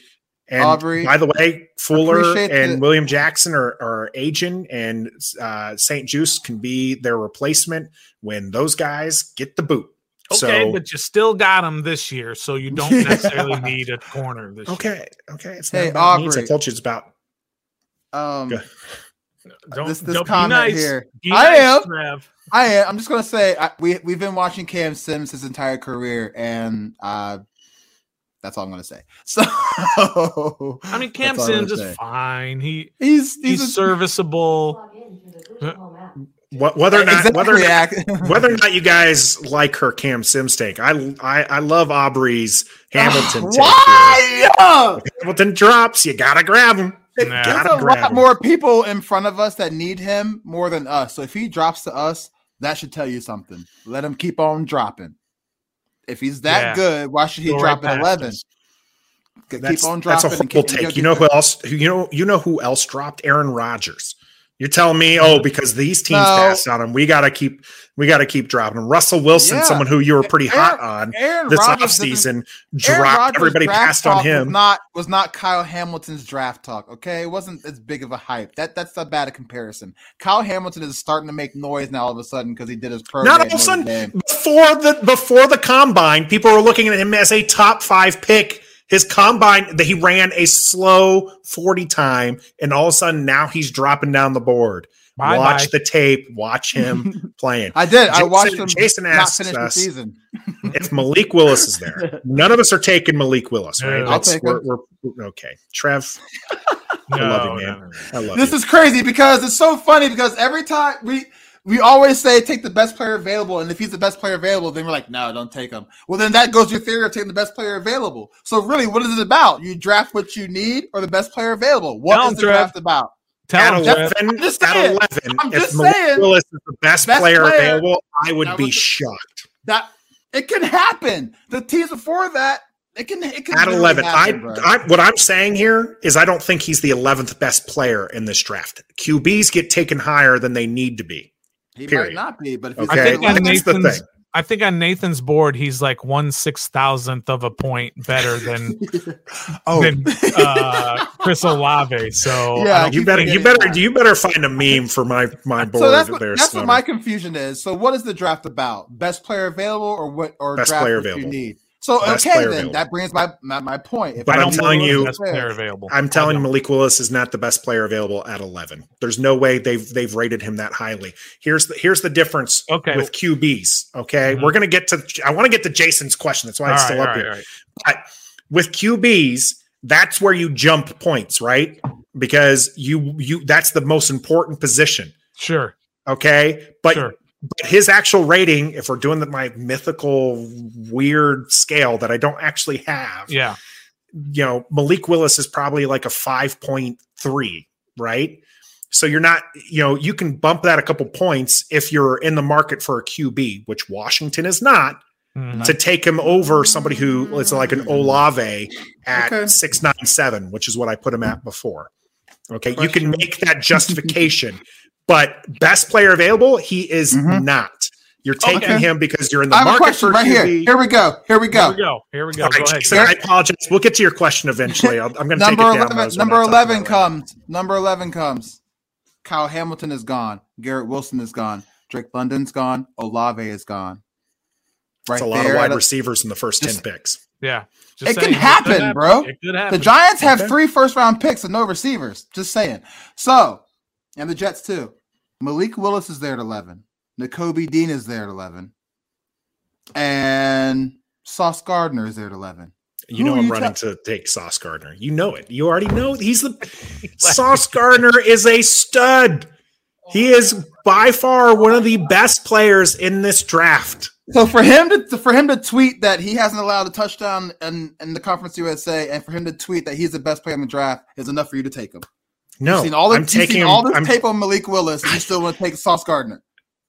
and Aubrey, by the way, Fuller and the- William Jackson are, are aging, and uh, St-Juste can be their replacement when those guys get the boot. Okay, so, but you still got them this year, so you don't necessarily need a corner this year. okay, okay, it's Hey, not about needs. I told you it's about um, Go. Don't, this this don't be comment nice. here. Be I nice, am. Trev. I am. I'm just gonna say I, we we've been watching Cam Sims his entire career, and uh, that's all I'm gonna say. So I mean, Cam That's all I'm Sims is fine. He he's he's he's, a, serviceable. whether or not exactly whether not, whether or not you guys like her Cam Sims take. I I, I love Aubrey's Hamilton take. here. Why? Hamilton drops, you gotta grab him. You Nah. There's gotta a grab lot him. more people in front of us that need him more than us. So if he drops to us, that should tell you something. Let him keep on dropping. If he's that Yeah. good, why should he Go drop right at eleven? Keep on that's a horrible take. You know who else? You know you know who else dropped? Aaron Rodgers. You're telling me, oh, because these teams No. passed on him, we gotta keep we gotta keep dropping him. Russell Wilson, Yeah. someone who you were pretty Aaron- hot on Aaron this Rodgers offseason, dropped. Rodgers' Everybody passed on talk Was him. not was not Kyle Hamilton's draft talk. Okay, it wasn't as big of a hype. That that's not bad a comparison. Kyle Hamilton is starting to make noise now all of a sudden because he did his pro. Not all of a sudden, before the before the combine, people were looking at him as a top five pick. His combine that he ran a slow 40 time, and all of a sudden now he's dropping down the board. Bye watch bye. the tape, watch him playing. I did. I watched him. Jason not asks finish the us- season. if Malik Willis is there, none of us are taking Malik Willis, right? Yeah. I'll take we're, him. we're, okay. Trev, No, love you, man. no, no. I love you. This you. is crazy because it's so funny because every time we we always say take the best player available, and if he's the best player available, then we're like, no, don't take him. Well, then that goes your theory of taking the best player available. So really, what is it about? You draft what you need or the best player available? What Tell is the draft about? Tell at. 11, I'm just at saying. 11 I'm if just Malik saying. Willis is the best, Best player, player. available, I would be shocked. That it can happen. The teams before that, it can it can At 11, happen, I. I what I'm saying here is I don't think he's the 11th best player in this draft. QBs get taken higher than they need to be. He period. might not be, but if he's Okay, I think on Nathan's. I think on Nathan's board, he's like one six thousandth of a point better than oh, than uh, Chris Olave. So Yeah, I You better, you better, that. you better find a meme for my my board so that's what there. that's what my confusion is. So what is the draft about? Best player available or what or Best draft player available. you need? So Best okay, then available. that brings my my, my point. If But I I'm telling you- who's best there- player available. I'm telling I. Malik Willis is not the best player available at 11. There's no way they've they've rated him that highly. Here's the here's the difference Okay. with QBs. Okay, Mhm. we're gonna get to. I want to get to Jason's question. That's why All it's still all up right, here. all right. But with QBs, that's where you jump points, right? Because you you that's the most important position. Sure, Okay, but sure. But his actual rating, if we're doing the, my mythical weird scale that I don't actually have, Yeah, you know, Malik Willis is probably like a 5.3, right? So you're not, you know, you can bump that a couple points if you're in the market for a QB, which Washington is not, Mhm. to take him over somebody who is like an Olave at Okay. 697, which is what I put him at before. Okay, you can make that justification, but best player available, he is Mhm. not. You're taking Okay. him because you're in the I have a market question for right here. QB. Here we go. Here we go. Here go. we go. Here we go. All right, Go ahead. Jason, I apologize. We'll get to your question eventually. I'll, I'm going to take it Number down. eleven. Number when I talk eleven about it. comes. Number eleven comes. Kyle Hamilton is gone. Garrett Wilson is gone. Drake London's gone. Olave is gone. Right It's a lot of wide receivers in the first Just- 10 picks. Yeah, It can saying, happen, bro. It could happen. The happen. Giants have Okay. three first round picks and no receivers. Just saying. So, and the Jets too. Malik Willis is there at 11. Nakobe Dean is there at 11. And Sauce Gardner is there at 11. You Who know I'm you running ta- to take Sauce Gardner. You know it. You already know he's the Sauce Gardner is a stud. He is by far one of the best players in this draft. So for him to for him to tweet that he hasn't allowed a touchdown in, in the conference USA, and for him to tweet that he's the best player in the draft is enough for you to take him. No, you've seen all, the, I'm you've taking seen all this I'm- tape on Malik Willis, and you still want to take Sauce Gardner.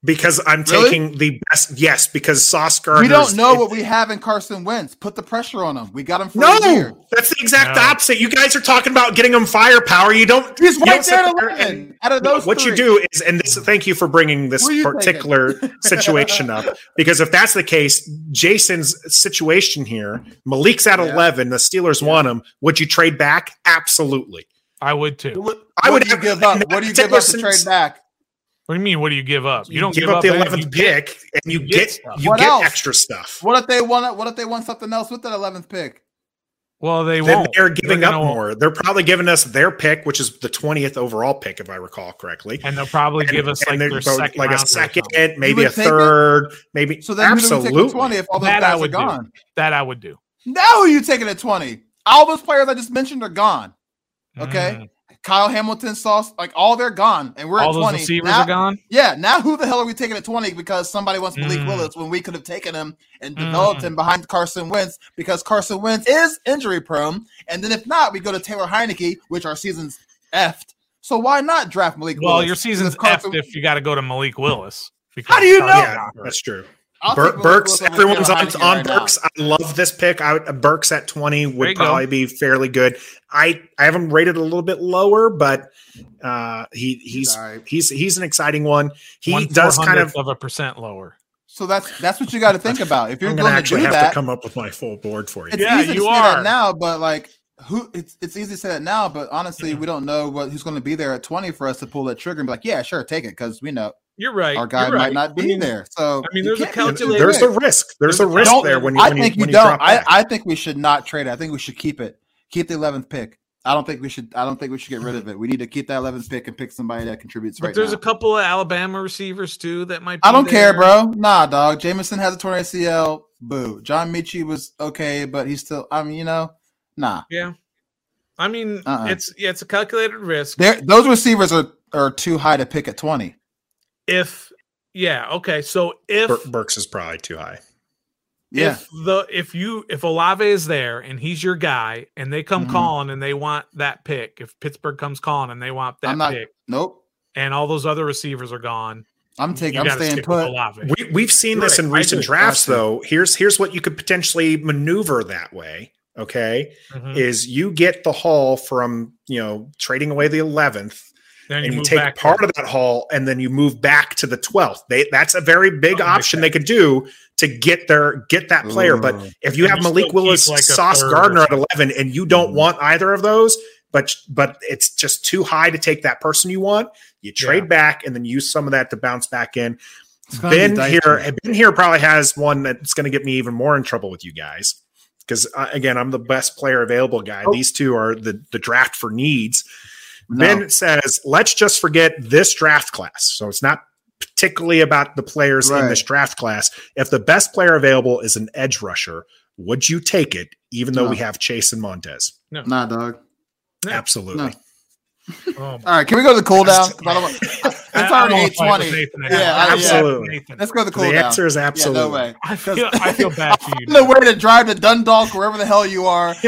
because I'm Really? taking the best. Yes, because Sauce Gardner. we don't know what we have in Carson Wentz. Put the pressure on him. We got him for No, a year. that's the exact No. opposite. You guys are talking about getting him firepower. You don't. He's you right don't there at there 11. and- Out of No, those what you do is, and this, thank you for bringing this Who are you particular situation up, because if that's the case, Jason's situation here, Malik's at Yeah. 11, the Steelers want him. Would you trade back? Absolutely. I would too. What What, I would do you have- give up? What do you give up to trade back? What do you mean? What do you give up? You don't give, up, the 11th you get- pick, and you you get, get stuff. you What get else? extra stuff. What if they want? What if they want something else with that eleventh pick? Well, they Then won't. they're giving They're up gonna- more. They're probably giving us their pick, which is the 20th overall pick, if I recall correctly. and they'll probably And- give us like their both- second like a round or second, something. maybe a would take it? third, maybe. So then who do we absolutely. twenty if all those That I guys are would do. gone? That I would do. Now who you taking at twenty? All those players I just mentioned are gone. Okay. Mm. Kyle Hamilton, Sauce, like all they're gone, and we're All at those twenty. receivers now, are gone. Yeah, now who the hell are we taking at twenty because somebody wants Malik Mm. Willis when we could have taken him and Mm. developed him behind Carson Wentz because Carson Wentz is injury prone, and then if not, we go to Taylor Heinicke, which our season's effed. So why not draft Malik Well, Willis? your season's Because Carson- effed if you got to go to Malik Willis. How do you know? Yeah, that's true. I'll Bur- Burks, everyone's on, Heinicke on right now. I love this pick. I would, Burks at 20 would you go. probably be fairly good. I, I have him rated a little bit lower, but uh, he he's all right. he's he's an exciting one. He One does kind of. of a percent lower. So that's that's what you got to think about. If you're going gonna actually do have that, to come up with my full board for you. It's Yeah, easy you to say are. that now, but like who it's it's easy to say that now, but honestly, we don't know what who's going to be there at 20 for us to pull that trigger and be like, yeah, sure, take it because we know You're right. our guy right. might not be I mean, there. So I mean, there's a can't calculated- There's a risk. There's a There's a risk Don't- there when you I when think you, when you don't. drop I. I think we should not trade it. I think we should keep it. Keep the 11th pick. I don't think we should. I don't think we should get rid of it. We need to keep that 11th pick and pick somebody that contributes But right there's now. a couple of Alabama receivers too that might. Be I don't care, bro. Nah, dog. Jameson has a torn ACL. Boo. John Metchie was okay, but he's still. I mean, you know, nah. Yeah, I mean, Uh-uh. it's yeah, it's a calculated risk. There, those receivers are are too high to pick at 20. If Yeah. Okay. So if Bur- Burks is probably too high. Yeah. if the if you if Olave is there and he's your guy and they come Mhm. calling and they want that pick, if Pittsburgh comes calling and they want that I'm not- pick, Nope. and all those other receivers are gone, I'm taking. I'm staying put. Olave. We, we've seen this Right, in recent drafts, though. Here's here's what you could potentially maneuver that way. Okay, Mhm. is you get the haul from you know trading away the eleventh, Then and you move take back part there. of that haul, and then you move back to the twelfth. They that's a very big Something option they could do to get their get that player. But if you And have you Malik Willis, like a Sauce Gardner at eleven, and you don't Mhm. want either of those, but but it's just too high to take that person you want, you trade Yeah. back and then use some of that to bounce back in. It's be Ben here, Ben here probably has one that's going to get me even more in trouble with you guys because uh, again, I'm the best player available guy. Oh. These two are the the draft for needs. No. Ben says, let's just forget this draft class. So it's not particularly about the players in this draft class. If the best player available is an edge rusher, would you take it, even though No. we have Chase and Montez? No. Nah, dog. Absolutely. No. Oh, All right, can we go to the cool down? 'Cause I don't It's I- I already don't eight fight with twenty. Nathan Yeah, anymore. I- I'm Absolutely. Nathan. Let's go to the cool the down. answer is Yeah, absolutely. no way. I feel I feel bad for you. No way to drive to Dundalk, wherever the hell you are.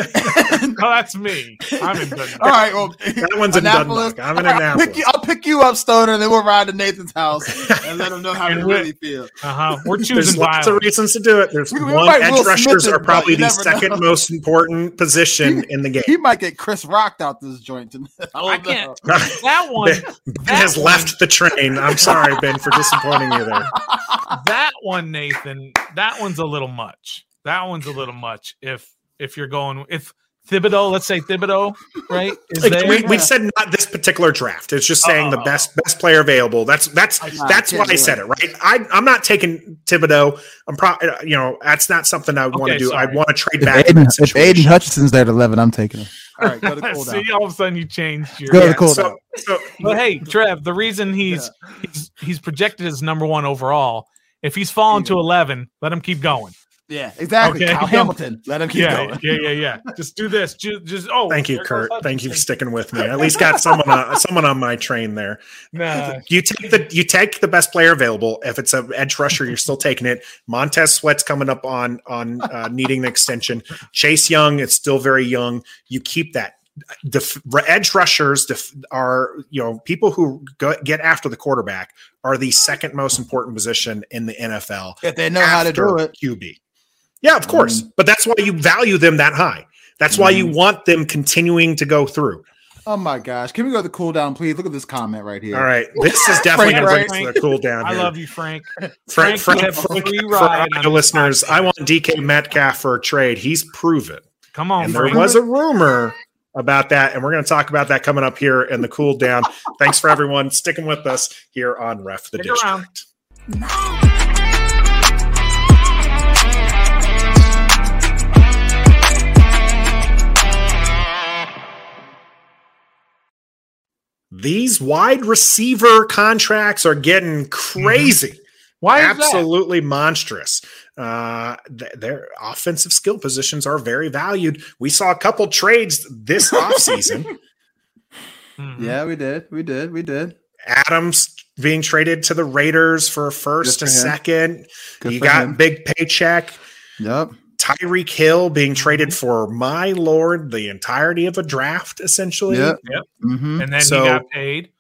Oh, that's me. I'm in Dundalk. All right, well, That one's in Annapolis. Dundalk. I'm in All right, I'll Annapolis. pick, you, I'll pick you up, Stoner, and then we'll ride to Nathan's house and let him know how And you we- really feel. Uh-huh. We're There's choosing lots violence. of reasons to do it. There's We- we one edge Will rushers Smith are probably the second know. most important position in the game. He might get Chris rocked out this joint. I, I don't can't. That one. Ben, Ben that has one- left the train. I'm sorry, Ben, for disappointing you there. that one, Nathan, that one's a little much. That one's a little much. If if you're going if Thibodeaux, let's say Thibodeaux, right? Is Like, we, we said not this particular draft. It's just saying the Oh. best best player available. That's that's I- that's I why I said it. it, right? I I'm not taking Thibodeaux. I'm probably you know that's not something I want to Okay, do. I want to trade If back. in Aidan, that if Aidan. Hutchinson's there at 11, I'm taking him. All right, go to cool down. See, all of a sudden you changed your. Go to Yeah, the cool so, so But hey, Trev, the reason he's he's he's projected as number one overall. If he's fallen to eleven, let him keep going. Yeah, exactly. Okay. Kyle Hamilton. Let him keep yeah, going. yeah, yeah, yeah. Just do this. Just, just oh. thank you, Kurt. Thank you for sticking with me. At least got someone on, someone on my train there. Nah, You take the you take the best player available. If it's an edge rusher, you're still taking it. Montez Sweat's coming up on on uh, needing an extension. Chase Young it's still very young. You keep that. Def- edge rushers def- are you know people who go, get after the quarterback are the second most important position in the NFL. If they know how to do it. QB. Yeah, of course, mm-hmm. but that's why you value them that high. That's why you mm-hmm. want them continuing to go through. Oh my gosh. Can we go to the cool down, please? Look at this comment right here. All right, this is definitely going Frank, to bring right? us to the cool down. I here. love you, Frank. Frank, Frank, Frank, you have a Frank, free for our listeners. I want DK Metcalf for a trade. He's proven. Come on, And there Frank. was a rumor about that, and we're going to talk about that coming up here in the cool down. Thanks for everyone sticking with us here on Ref the Stick around. District. These wide receiver contracts are getting crazy. Why is that? absolutely monstrous. Uh, th- their offensive skill positions are very valued. We saw a couple trades this offseason. Mhm. Yeah, we did. We did. We did. Adams being traded to the Raiders for a first, a him. second. Good you got him. big paycheck. Yep. Tyreek Hill being traded for my lord, the entirety of a draft, essentially. Yep. Yep. Mm-hmm. And then So- he got paid.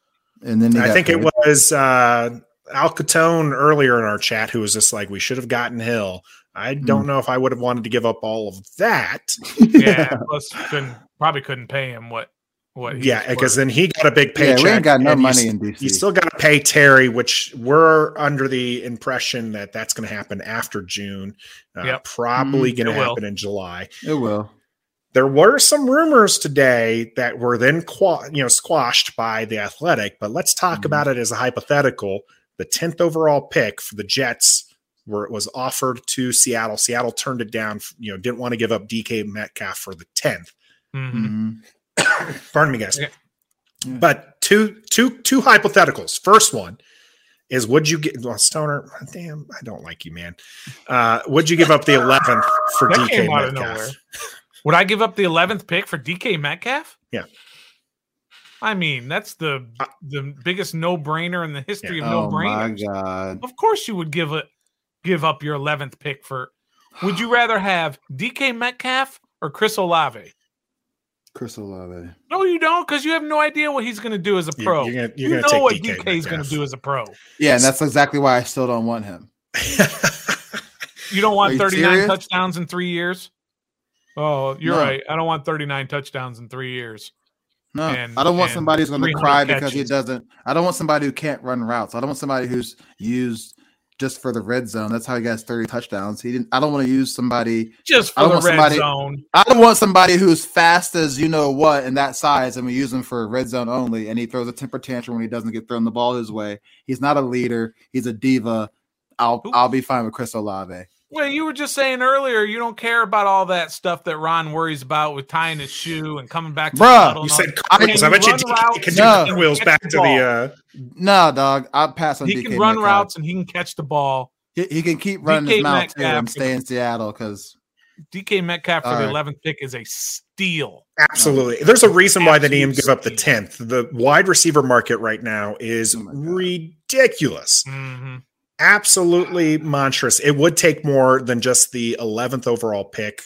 And then he I got think it was uh, Al Capone earlier in our chat who was just like, we should have gotten Hill. I Hmm. don't know if I would have wanted to give up all of that. Yeah, plus couldn't probably couldn't pay him what what. he Yeah, because then he got a big paycheck. Yeah, paycheck. we ain't got no and you money in DC. You still got to pay Terry, which we're under the impression that that's going to happen after June. Uh, Yep. Probably Mm, going to it will. happen in July. it will. There were some rumors today that were then qua- you know squashed by the Athletic, but let's talk Mhm. about it as a hypothetical. The tenth overall pick for the Jets, where it was offered to Seattle, Seattle turned it down. You know, didn't want to give up DK Metcalf for the tenth. Mhm. Pardon me, guys. Yeah. Yeah. But two, two, two hypotheticals. First one is: Would you get well, Stoner? Damn, I don't like you, man. Uh, would you give up the eleventh for That DK came out of Metcalf? nowhere. Would I give up the eleventh pick for DK Metcalf? Yeah. I mean, that's the Uh, the biggest no brainer in the history of Oh no my brainers. god. Of course, you would give it give up your eleventh pick for. Would you rather have DK Metcalf or Chris Olave? Chris Olave. Eh? No, you don't, because you have no idea what he's going to do as a You- pro. you're gonna- you you're gonna know what DK DK is going to do as a pro. Yeah, and that's exactly why I still don't want him. You don't want you 39 serious? touchdowns in three years? Oh, you're No. right. I don't want 39 touchdowns in three years. No, And- I don't want somebody who's going to 300 cry because he doesn't. I don't want somebody who can't run routes. I don't want somebody who's used just for the red zone. That's how he gets 30 touchdowns. He didn't. I don't want to use somebody. Just I for don't the want red somebody- zone. I don't want somebody who's fast as you know what and that size, and we use him for red zone only. And he throws a temper tantrum when he doesn't get thrown the ball his way. He's not a leader. He's a diva. I'll Who- I'll be fine with Chris Olave. Well, you were just saying earlier you don't care about all that stuff that Ron worries about with tying his shoe and coming back to the Bruh, you said that. cartwheels. I Can bet you run DK routes? can do No. cartwheels Catch back the to the. Uh, No, dog. I'll pass on. He DK can run Metcalf. routes and he can catch the ball. He, he can keep running DK his mouth too Metcalf and can- stay in Seattle because DK Metcalf for All the right. 11th pick is a steal. Absolutely. There's a reason why they didn't even give up the 10th. The wide receiver market right now is Oh my God. ridiculous. hmm Absolutely monstrous. It would take more than just the 11th overall pick.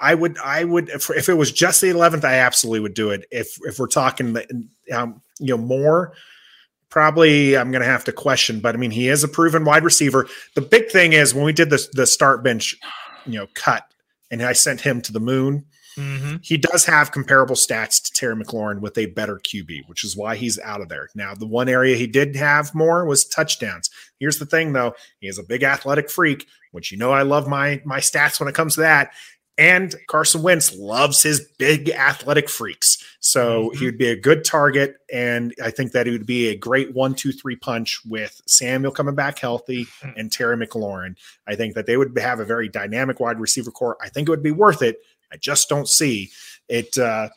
I would, I would, if, if it was just the 11th, I absolutely would do it. If, if we're talking, um, you know, more, probably I'm going to have to question, but I mean, he is a proven wide receiver. The big thing is when we did this, the start bench, you know, cut and I sent him to the moon, hmm he does have comparable stats to Terry McLaurin with a better QB, which is why he's out of there. Now, the one area he did have more was touchdowns. Here's the thing, though: he is a big athletic freak, which you know I love my my stats when it comes to that. And Carson Wentz loves his big athletic freaks, so Mhm. he would be a good target. And I think that he would be a great one, two, three punch with Samuel coming back healthy and Terry McLaurin. I think that they would have a very dynamic wide receiver core. I think it would be worth it. I just don't see it uh,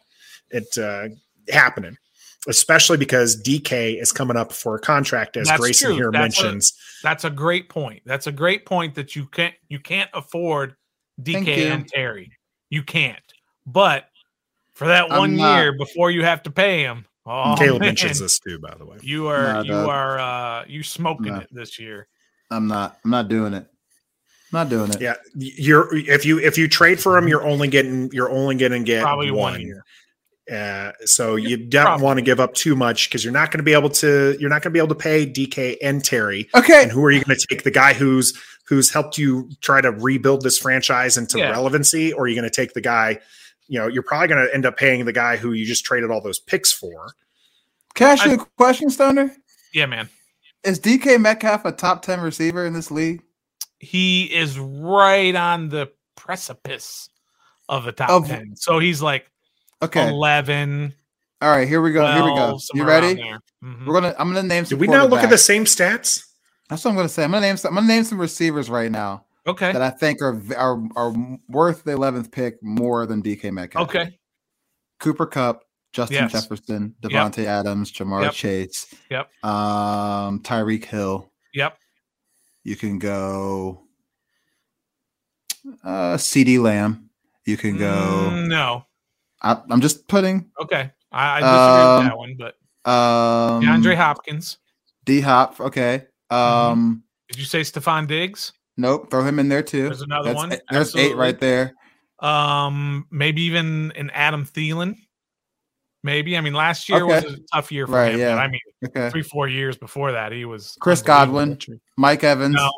it uh, happening, especially because DK is coming up for a contract, as That's Grayson true. here That's a- mentions. That's a great point. That's a great point that you can't you can't afford DK and Terry. You can't. But for that I'm one not- year before you have to pay him, oh, Caleb man, mentions this too, by the way. You are No, you dog. are uh you smoking it this year. I'm not. I'm not doing it. Not doing it. Yeah, you're if you if you trade for him, you're only getting you're only going to get Probably one. one year. Uh, so you don't Probably. want to give up too much because you're not going to be able to you're not going to be able to pay DK and Terry. Okay. And who are you going to take? The guy who's who's helped you try to rebuild this franchise into Yeah. relevancy, or are you going to take the guy? You know, you're probably going to end up paying the guy who you just traded all those picks for. Can I ask you a question, Stoner? Yeah, man. Is DK Metcalf a top 10 receiver in this league? He is right on the precipice of the top Of- 10. So he's like Okay. 11. All right, here we go. Here we go. 12, You ready? around there. Mhm. We're gonna I'm gonna name some Did we not look at the same stats? That's what I'm gonna say. I'm gonna name some I'm gonna name some receivers right now Okay. that I think are are are worth the 11th pick more than DK Metcalf. Okay. Cooper Kupp, Justin Yes. Jefferson, Yep. Adams, Ja'Marr Yep. Chase, Yep. um, Tyreek Hill. Yep. You can go uh CeeDee Lamb. You can go Mm, no. I, I'm just putting Okay. I, I disagree Um, with that one, but um DeAndre Hopkins. D Hop. Okay. Um Did you say Stefon Diggs? nope, throw him in there too. There's another That's- one. There's eight right there. Um, maybe even an Adam Thielen. Maybe. I mean, last year was a tough year for Right, him. yeah. But I mean, Okay. three, four years before that, he was Chris. Godwin. Mike Evans. No,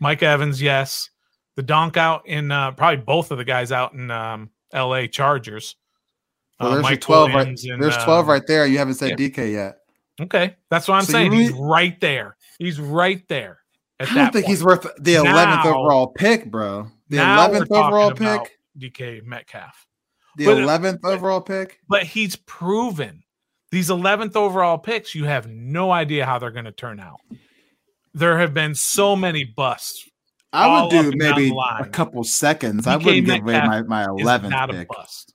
Mike Evans, yes. The donk out in uh, probably both of the guys out in um, L.A. Chargers. Well, Uh, there's 12 right. And, There's 12 um, right there. You haven't said yeah. DK yet. Okay, that's what I'm So saying. He's right there. He's right there. At I don't think he's worth the 11th Now- overall pick, bro. The 11th overall pick. DK Metcalf. The but- uh, 11th overall pick. but he's proven these 11th overall picks you have no idea how they're going to turn out there have been so many busts I would do up and down maybe a couple seconds. I wouldn't give away my, my 11th not a pick. bust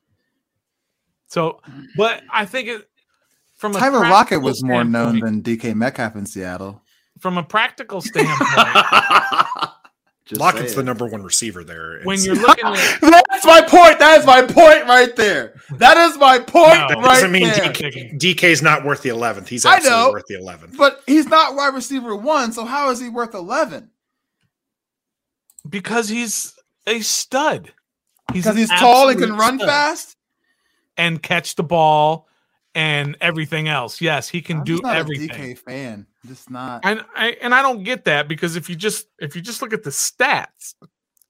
so but i think it from a Tyler Lockett was more known than DK Metcalf in Seattle. from a practical standpoint Just Lockett's the number one receiver there. when you're looking at That's That's my point. That is my point right there. That is my point No, That right doesn't mean there. DK, DK's not worth the 11th. He's I absolutely know. worth the 11th. But he's not wide receiver one, so how is he worth eleven? because he's a stud. He's Because he's tall and can run stud. fast. and catch the ball and everything else. Yes, he can I'm do not everything. a DK fan. Just not. And I and I don't get that because if you just if you just look at the stats,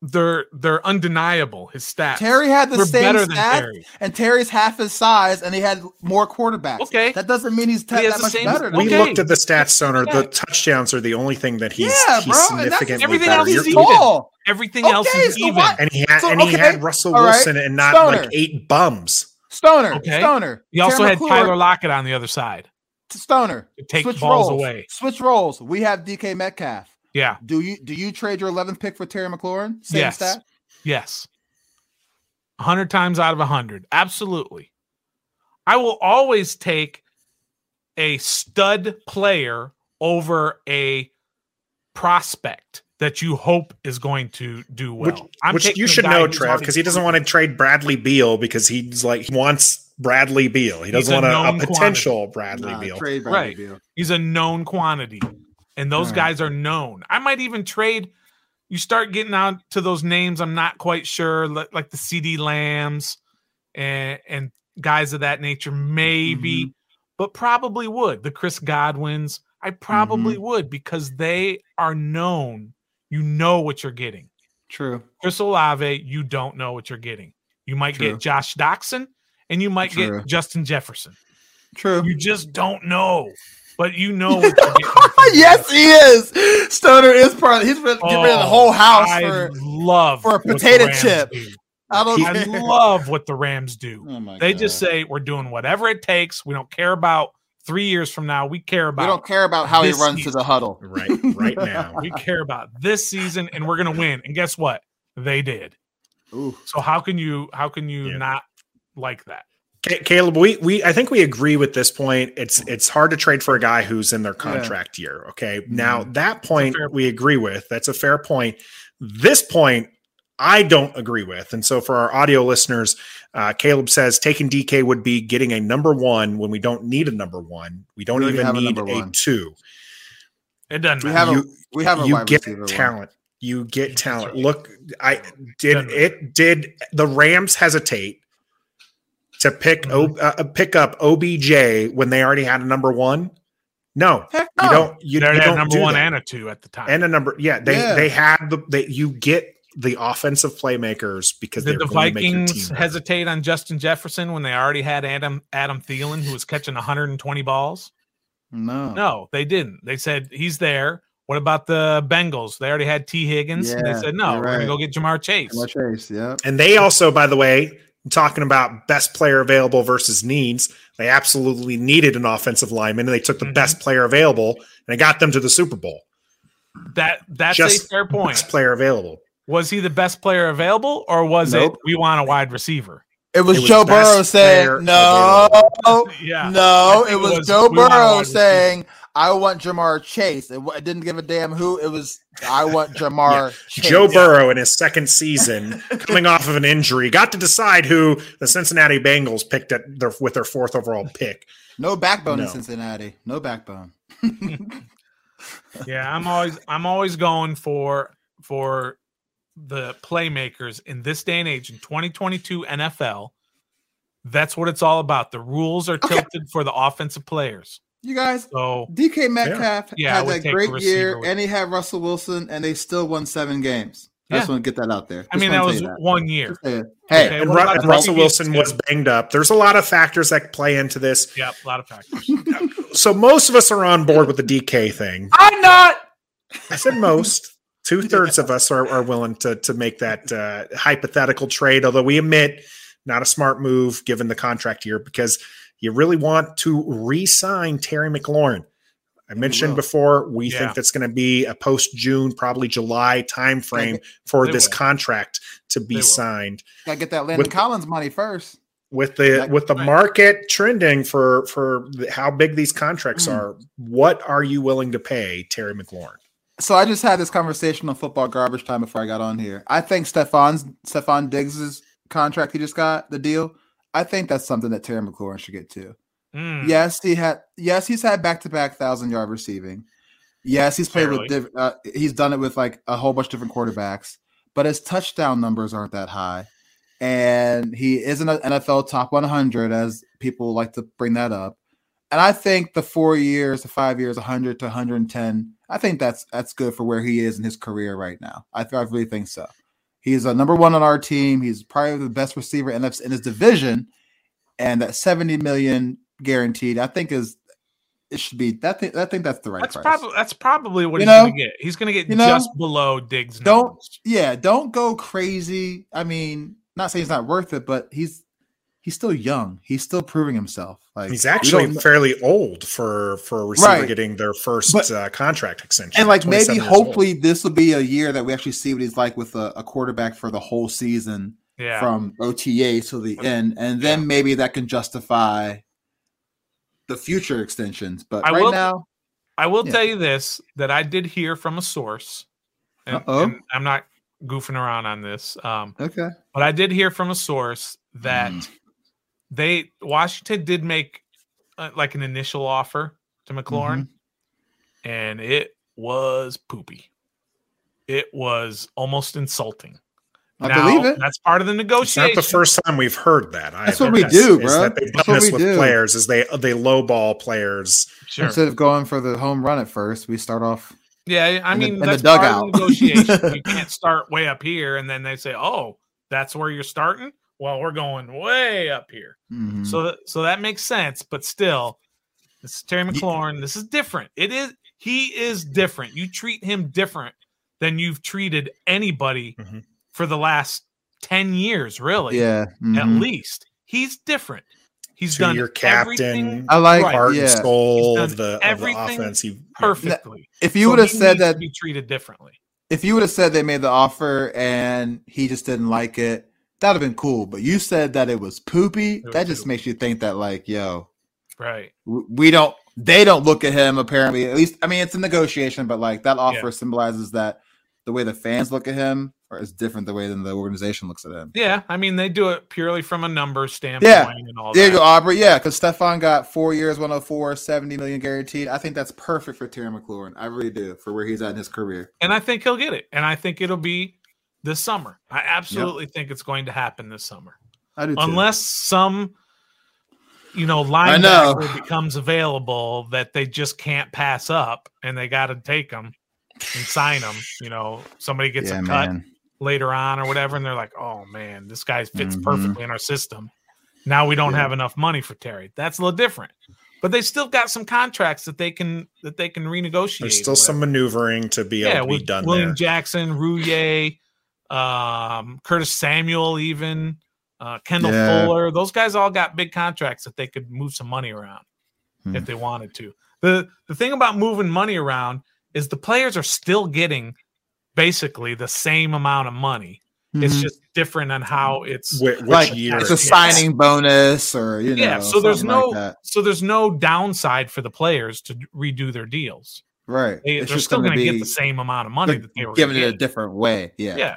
they're they're undeniable. His stats. Terry had the We're same better stats, Terry. and Terry's half his size, and he had more quarterbacks. Okay. that doesn't mean he's te- He that the much same- better. We Okay. looked at the stats, Stoner. The touchdowns are the only thing that he's, Yeah, he's bro, and significantly everything better. else You're- is even. tall. Everything else is so even. what? and he had So, and he okay, had Russell all right, Wilson and not Stoner. like eight bums. Stoner. Okay. Stoner. You also had McClure, Tyler Lockett on the other side. Stoner. take Switch balls roles. away. Switch roles. We have DK Metcalf. Yeah. Do you do you trade your 11th pick for Terry McLaurin? Same Yes. stat. Yes. A hundred times out of a hundred. Absolutely. I will always take a stud player over a prospect that you hope is going to do well. Which, I'm which you should know, who's Trev, because he doesn't want to trade Bradley Beal because he's like he wants Bradley Beal. He doesn't a want a, a potential Bradley Nah, Beal. trade Bradley Right. Beal. He's a known quantity, and those Right. guys are known. I might even trade. You start getting out to those names. I'm not quite sure, li- like the CeeDee Lambs and and guys of that nature. Maybe, Mm-hmm. but probably would the Chris Godwins. I probably Mm-hmm. would because they are known. You know what you're getting. True. Chris Olave, you don't know what you're getting. You might True. get Josh Doctson, and you might True. get Justin Jefferson. True. You just don't know, but you know what yes, he is. Stoner is part. Of, he's re- getting rid of the whole house Oh, I for. love for a potato chip. do. I don't I love what the Rams do. Oh They God. just say we're doing whatever it takes. We don't care about three years from now. We care about. we don't care about how he this runs to the huddle. Right, right now. we care about this season, and we're gonna win. And guess what? They did. Ooh. So how can you how can you Yeah. not like that? Caleb, we we I think we agree with this point. It's it's hard to trade for a guy who's in their contract year. Okay, now mm-hmm. that point we agree with. That's a fair point. This point I don't agree with, and so for our audio listeners, uh, Caleb says taking DK would be getting a number one when we don't need a number one. We don't We even have a need number a two. It doesn't We matter. have a You- we have a you get receiver. one. talent. You get talent. Look, I did it. Did the Rams hesitate to pick Mm-hmm. uh, pick up OBJ when they already had a number one? No, Heck you don't. You, they you had don't number do one that. and a two at the time. and a number. Yeah, they Yeah. they had the they. You get the offensive playmakers because Did they're the going to make your Vikings team. hesitate on Justin Jefferson when they already had Adam Adam Thielen, who was catching 120 balls? No. No, they didn't. They said he's there. What about the Bengals? They already had Tee Higgins. and Yeah, they said no, you're we're gonna go get Ja'Marr Chase. Ja'Marr Chase. Yeah. And they also, by the way, talking about best player available versus needs, they absolutely needed an offensive lineman, and they took the Mhm. best player available and they got them to the Super Bowl. That that's Just a fair point. Best player available. Was he the best player available, or was Nope. it we want a wide receiver? It was, It was Joe Burrow saying no, Yeah, no. I think It it was, was, Joe we want Burrow receiver. saying I want Ja'Marr Chase. It, it didn't give a damn who. It was I want Ja'Marr Chase. Joe Burrow in his second season, coming off of an injury, got to decide who the Cincinnati Bengals picked at their with their fourth overall pick. No backbone in Cincinnati. No backbone. Yeah, I'm always I'm always going for for the playmakers in this day and age in 2022 NFL. That's what it's all about. The rules are Okay. tilted for the offensive players. You guys, So DK Metcalf Yeah, had that a great year, and he had Russell Wilson, and they still won seven games. I just want to get that out there. I mean that was tell you one year. Just say it. Hey, Okay. And, Ru- and Russell Wilson was banged up. There's a lot of factors that play into this. Yep, a lot of factors. So most of us are on board with the DK thing. I'm not. I said most. Two thirds of us are, are willing to to make that uh, hypothetical trade, although we admit not a smart move given the contract year because you really want to re-sign Terry McLaurin. I mentioned will. before we Yeah. think that's going to be a post June, probably July timeframe for this will. contract to be signed. Gotta get that Landon With- Collins money first. With the That- with the right. market trending for for the, how big these contracts Mm. are, what are you willing to pay Terry McLaurin? So I just had this conversation on football garbage time before I got on here. I think Stefon's Stefon Diggs's contract he just got, the deal. I think that's something that Terry McLaurin should get too. Mm, Yes, he had. Yes, he's had back to back thousand yard receiving. Yes, he's played with. Uh, he's done it with like a whole bunch of different quarterbacks, but his touchdown numbers aren't that high, and he isn't an NFL top 100 as people like to bring that up. And I think the four years, the five years, 100 to 110, I think that's that's good for where he is in his career right now. I, I really think so. He's a number one on our team. He's probably the best receiver in, in his division, and that 70 million guaranteed, I think is it should be that. Thing, I think that's the right that's price. probably that's probably what You he's know? gonna get. He's gonna get You know? just below Diggs. Don't- numbers. yeah, don't go crazy. I mean, not saying he's not worth it, but he's he's still young. He's still proving himself. Like He's actually fairly old for for a receiver Right. getting their first But- uh, contract extension. and like maybe years old. hopefully this will be a year that we actually see what he's like with a, a quarterback for the whole season Yeah. from OTA to the end, and then maybe that can justify the future extensions. But I right will- now, I will Yeah. tell you this that I did hear from a source, and, Uh-oh. and I'm not goofing around on this, um, okay, but I did hear from a source that Mm. They Washington did make uh, like an initial offer to McLaurin, Mm-hmm. and it was poopy. It was almost insulting. I Now, believe it. That's part of the It's negotiation. not the first time we've heard that. That's either. what we Is- do, is bro. that they've That's done what this we with do. players. Is they they lowball players. Sure. Instead of going for the home run at first, we start off. Yeah, I in the- mean in the that's part of dugout. the negotiation. you can't start way up here, and then they say, "Oh, that's where you're starting." Well, we're going way up here, Mhm. so that, so that makes sense. But still, this is Terry McLaurin. This is different. It is he is different. You treat him different than you've treated anybody Mhm. for the last ten years, really. yeah, at mhm. least he's different. He's To done your captain, I like Right. heart yeah. and soul of done the, of the offense. He, perfectly. If you So would have said needs to that, be treated differently. if you would have said they made the offer and he just didn't like it, that'd have been cool. But you said that it was poopy. was that just poopy. makes you think that, like, yo, Right. we don't. They don't look at him. Apparently, at least. I mean, it's a negotiation, but like that offer Yeah. symbolizes that the way the fans look at him or is different the way than the organization looks at him. Yeah, I mean they do it purely from a number standpoint Yeah. and all you that. go, Aubrey. Yeah, because Stefon got four years, 104, 70 million guaranteed. I think that's perfect for Terry McLaurin. I really do for where he's at in his career. And I think he'll get it. And I think it'll be this summer. I absolutely think it's going to happen this summer. I do too. Unless some you know I know. linebacker becomes available that they just can't pass up and they got to take them and sign them, you know, somebody gets yeah, a cut man. later on or whatever and they're like, "Oh man, this guy fits Mhm. perfectly in our system." Now we don't Yeah. have enough money for Terry. That's a little different. But they still got some contracts that they can that they can renegotiate. there's still or some maneuvering to be able to be done William there. Jackson, Roullier, um, Curtis Samuel, even uh, Kendall Yeah. Fuller. Those guys all got big contracts that they could move some money around Hmm. if they wanted to. the The thing about moving money around is the players are still getting basically the same amount of money. It's Mhm. just different on how it's Wh- which like year? it's a Yes. signing bonus or you know. yeah. So there's no like so there's no downside for the players to redo their deals. Right. they, they're just still gonna get the same amount of money they're that they were giving it a different way. Yeah. Yeah.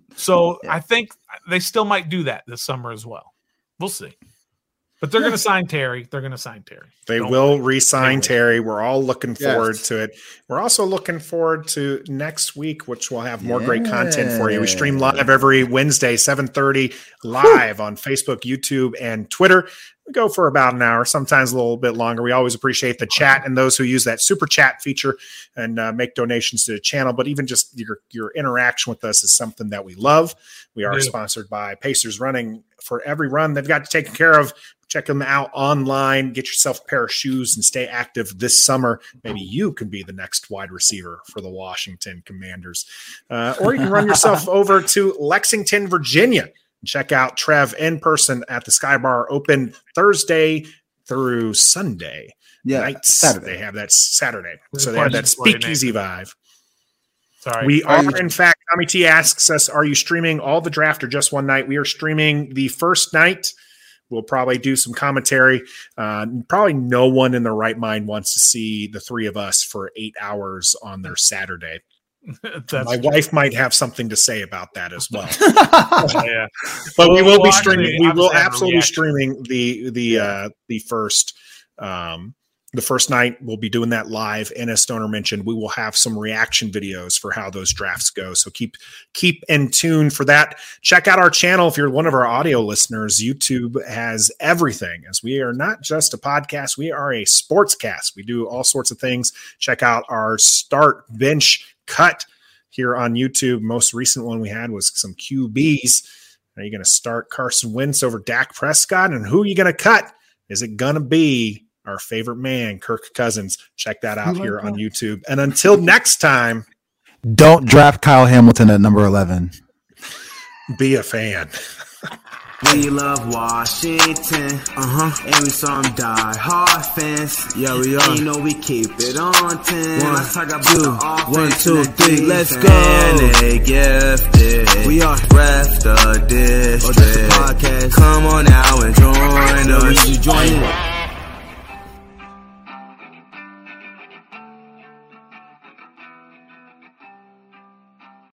So Yeah. I think they still might do that this summer as well. We'll see. But they're going to sign Terry. They're going to sign Terry. They Don't will They re-sign will. Terry. We're all looking forward Yes. to it. We're also looking forward to next week, which will have more great content for you. We stream live every Wednesday, 7:30, live on Facebook, YouTube, and Twitter. We go for about an hour, sometimes a little bit longer. We always appreciate the chat and those who use that super chat feature and uh, make donations to the channel. But even just your your interaction with us is something that we love. We are Yeah. sponsored by Pacers Running. For every run they've got taken care of, check them out online. Get yourself a pair of shoes and stay active this summer. Maybe you can be the next wide receiver for the Washington Commanders, uh, or you can run yourself over to Lexington, Virginia. and Check out Trev in person at the Sky Bar, open Thursday through Sunday Yeah. nights. Saturday. They have that Saturday, so they have that question speakeasy vibe. Sorry. We Are are, you- in fact, Tommy T asks us, are you streaming all the draft or just one night? We are streaming the first night. We'll probably do some commentary. Uh, probably no one in their right mind wants to see the three of us for eight hours on their Saturday. My wife might have something to say about that as well. yeah. But we Well, will be streaming. we will obviously have a absolutely reaction. streaming the the uh the first um the first night we'll be doing that live. And as stoner mentioned we will have some reaction videos for how those drafts go. So keep keep in tune for that. Check out our channel if you're one of our audio listeners. Youtube has everything as we are not just a podcast we are a sportscast. We do all sorts of things. Check out our start bench cut here on youtube. Most recent one we had was some qb's are you going to start Carson Wentz over Dak Prescott? And who are you going to cut? Is it going to be our favorite man, Kirk Cousins? Check that out here on? YouTube. And until next time, Don't draft Kyle Hamilton at number 11. be a fan. We love Washington, uh huh, and we some die hard fans. Yeah, we are. And you know we keep it on ten. One, Let's talk about two, the one, two, and the three, let's go. And they gifted. We are ref the district. Oh, this the podcast. Come on now and join us. you join it.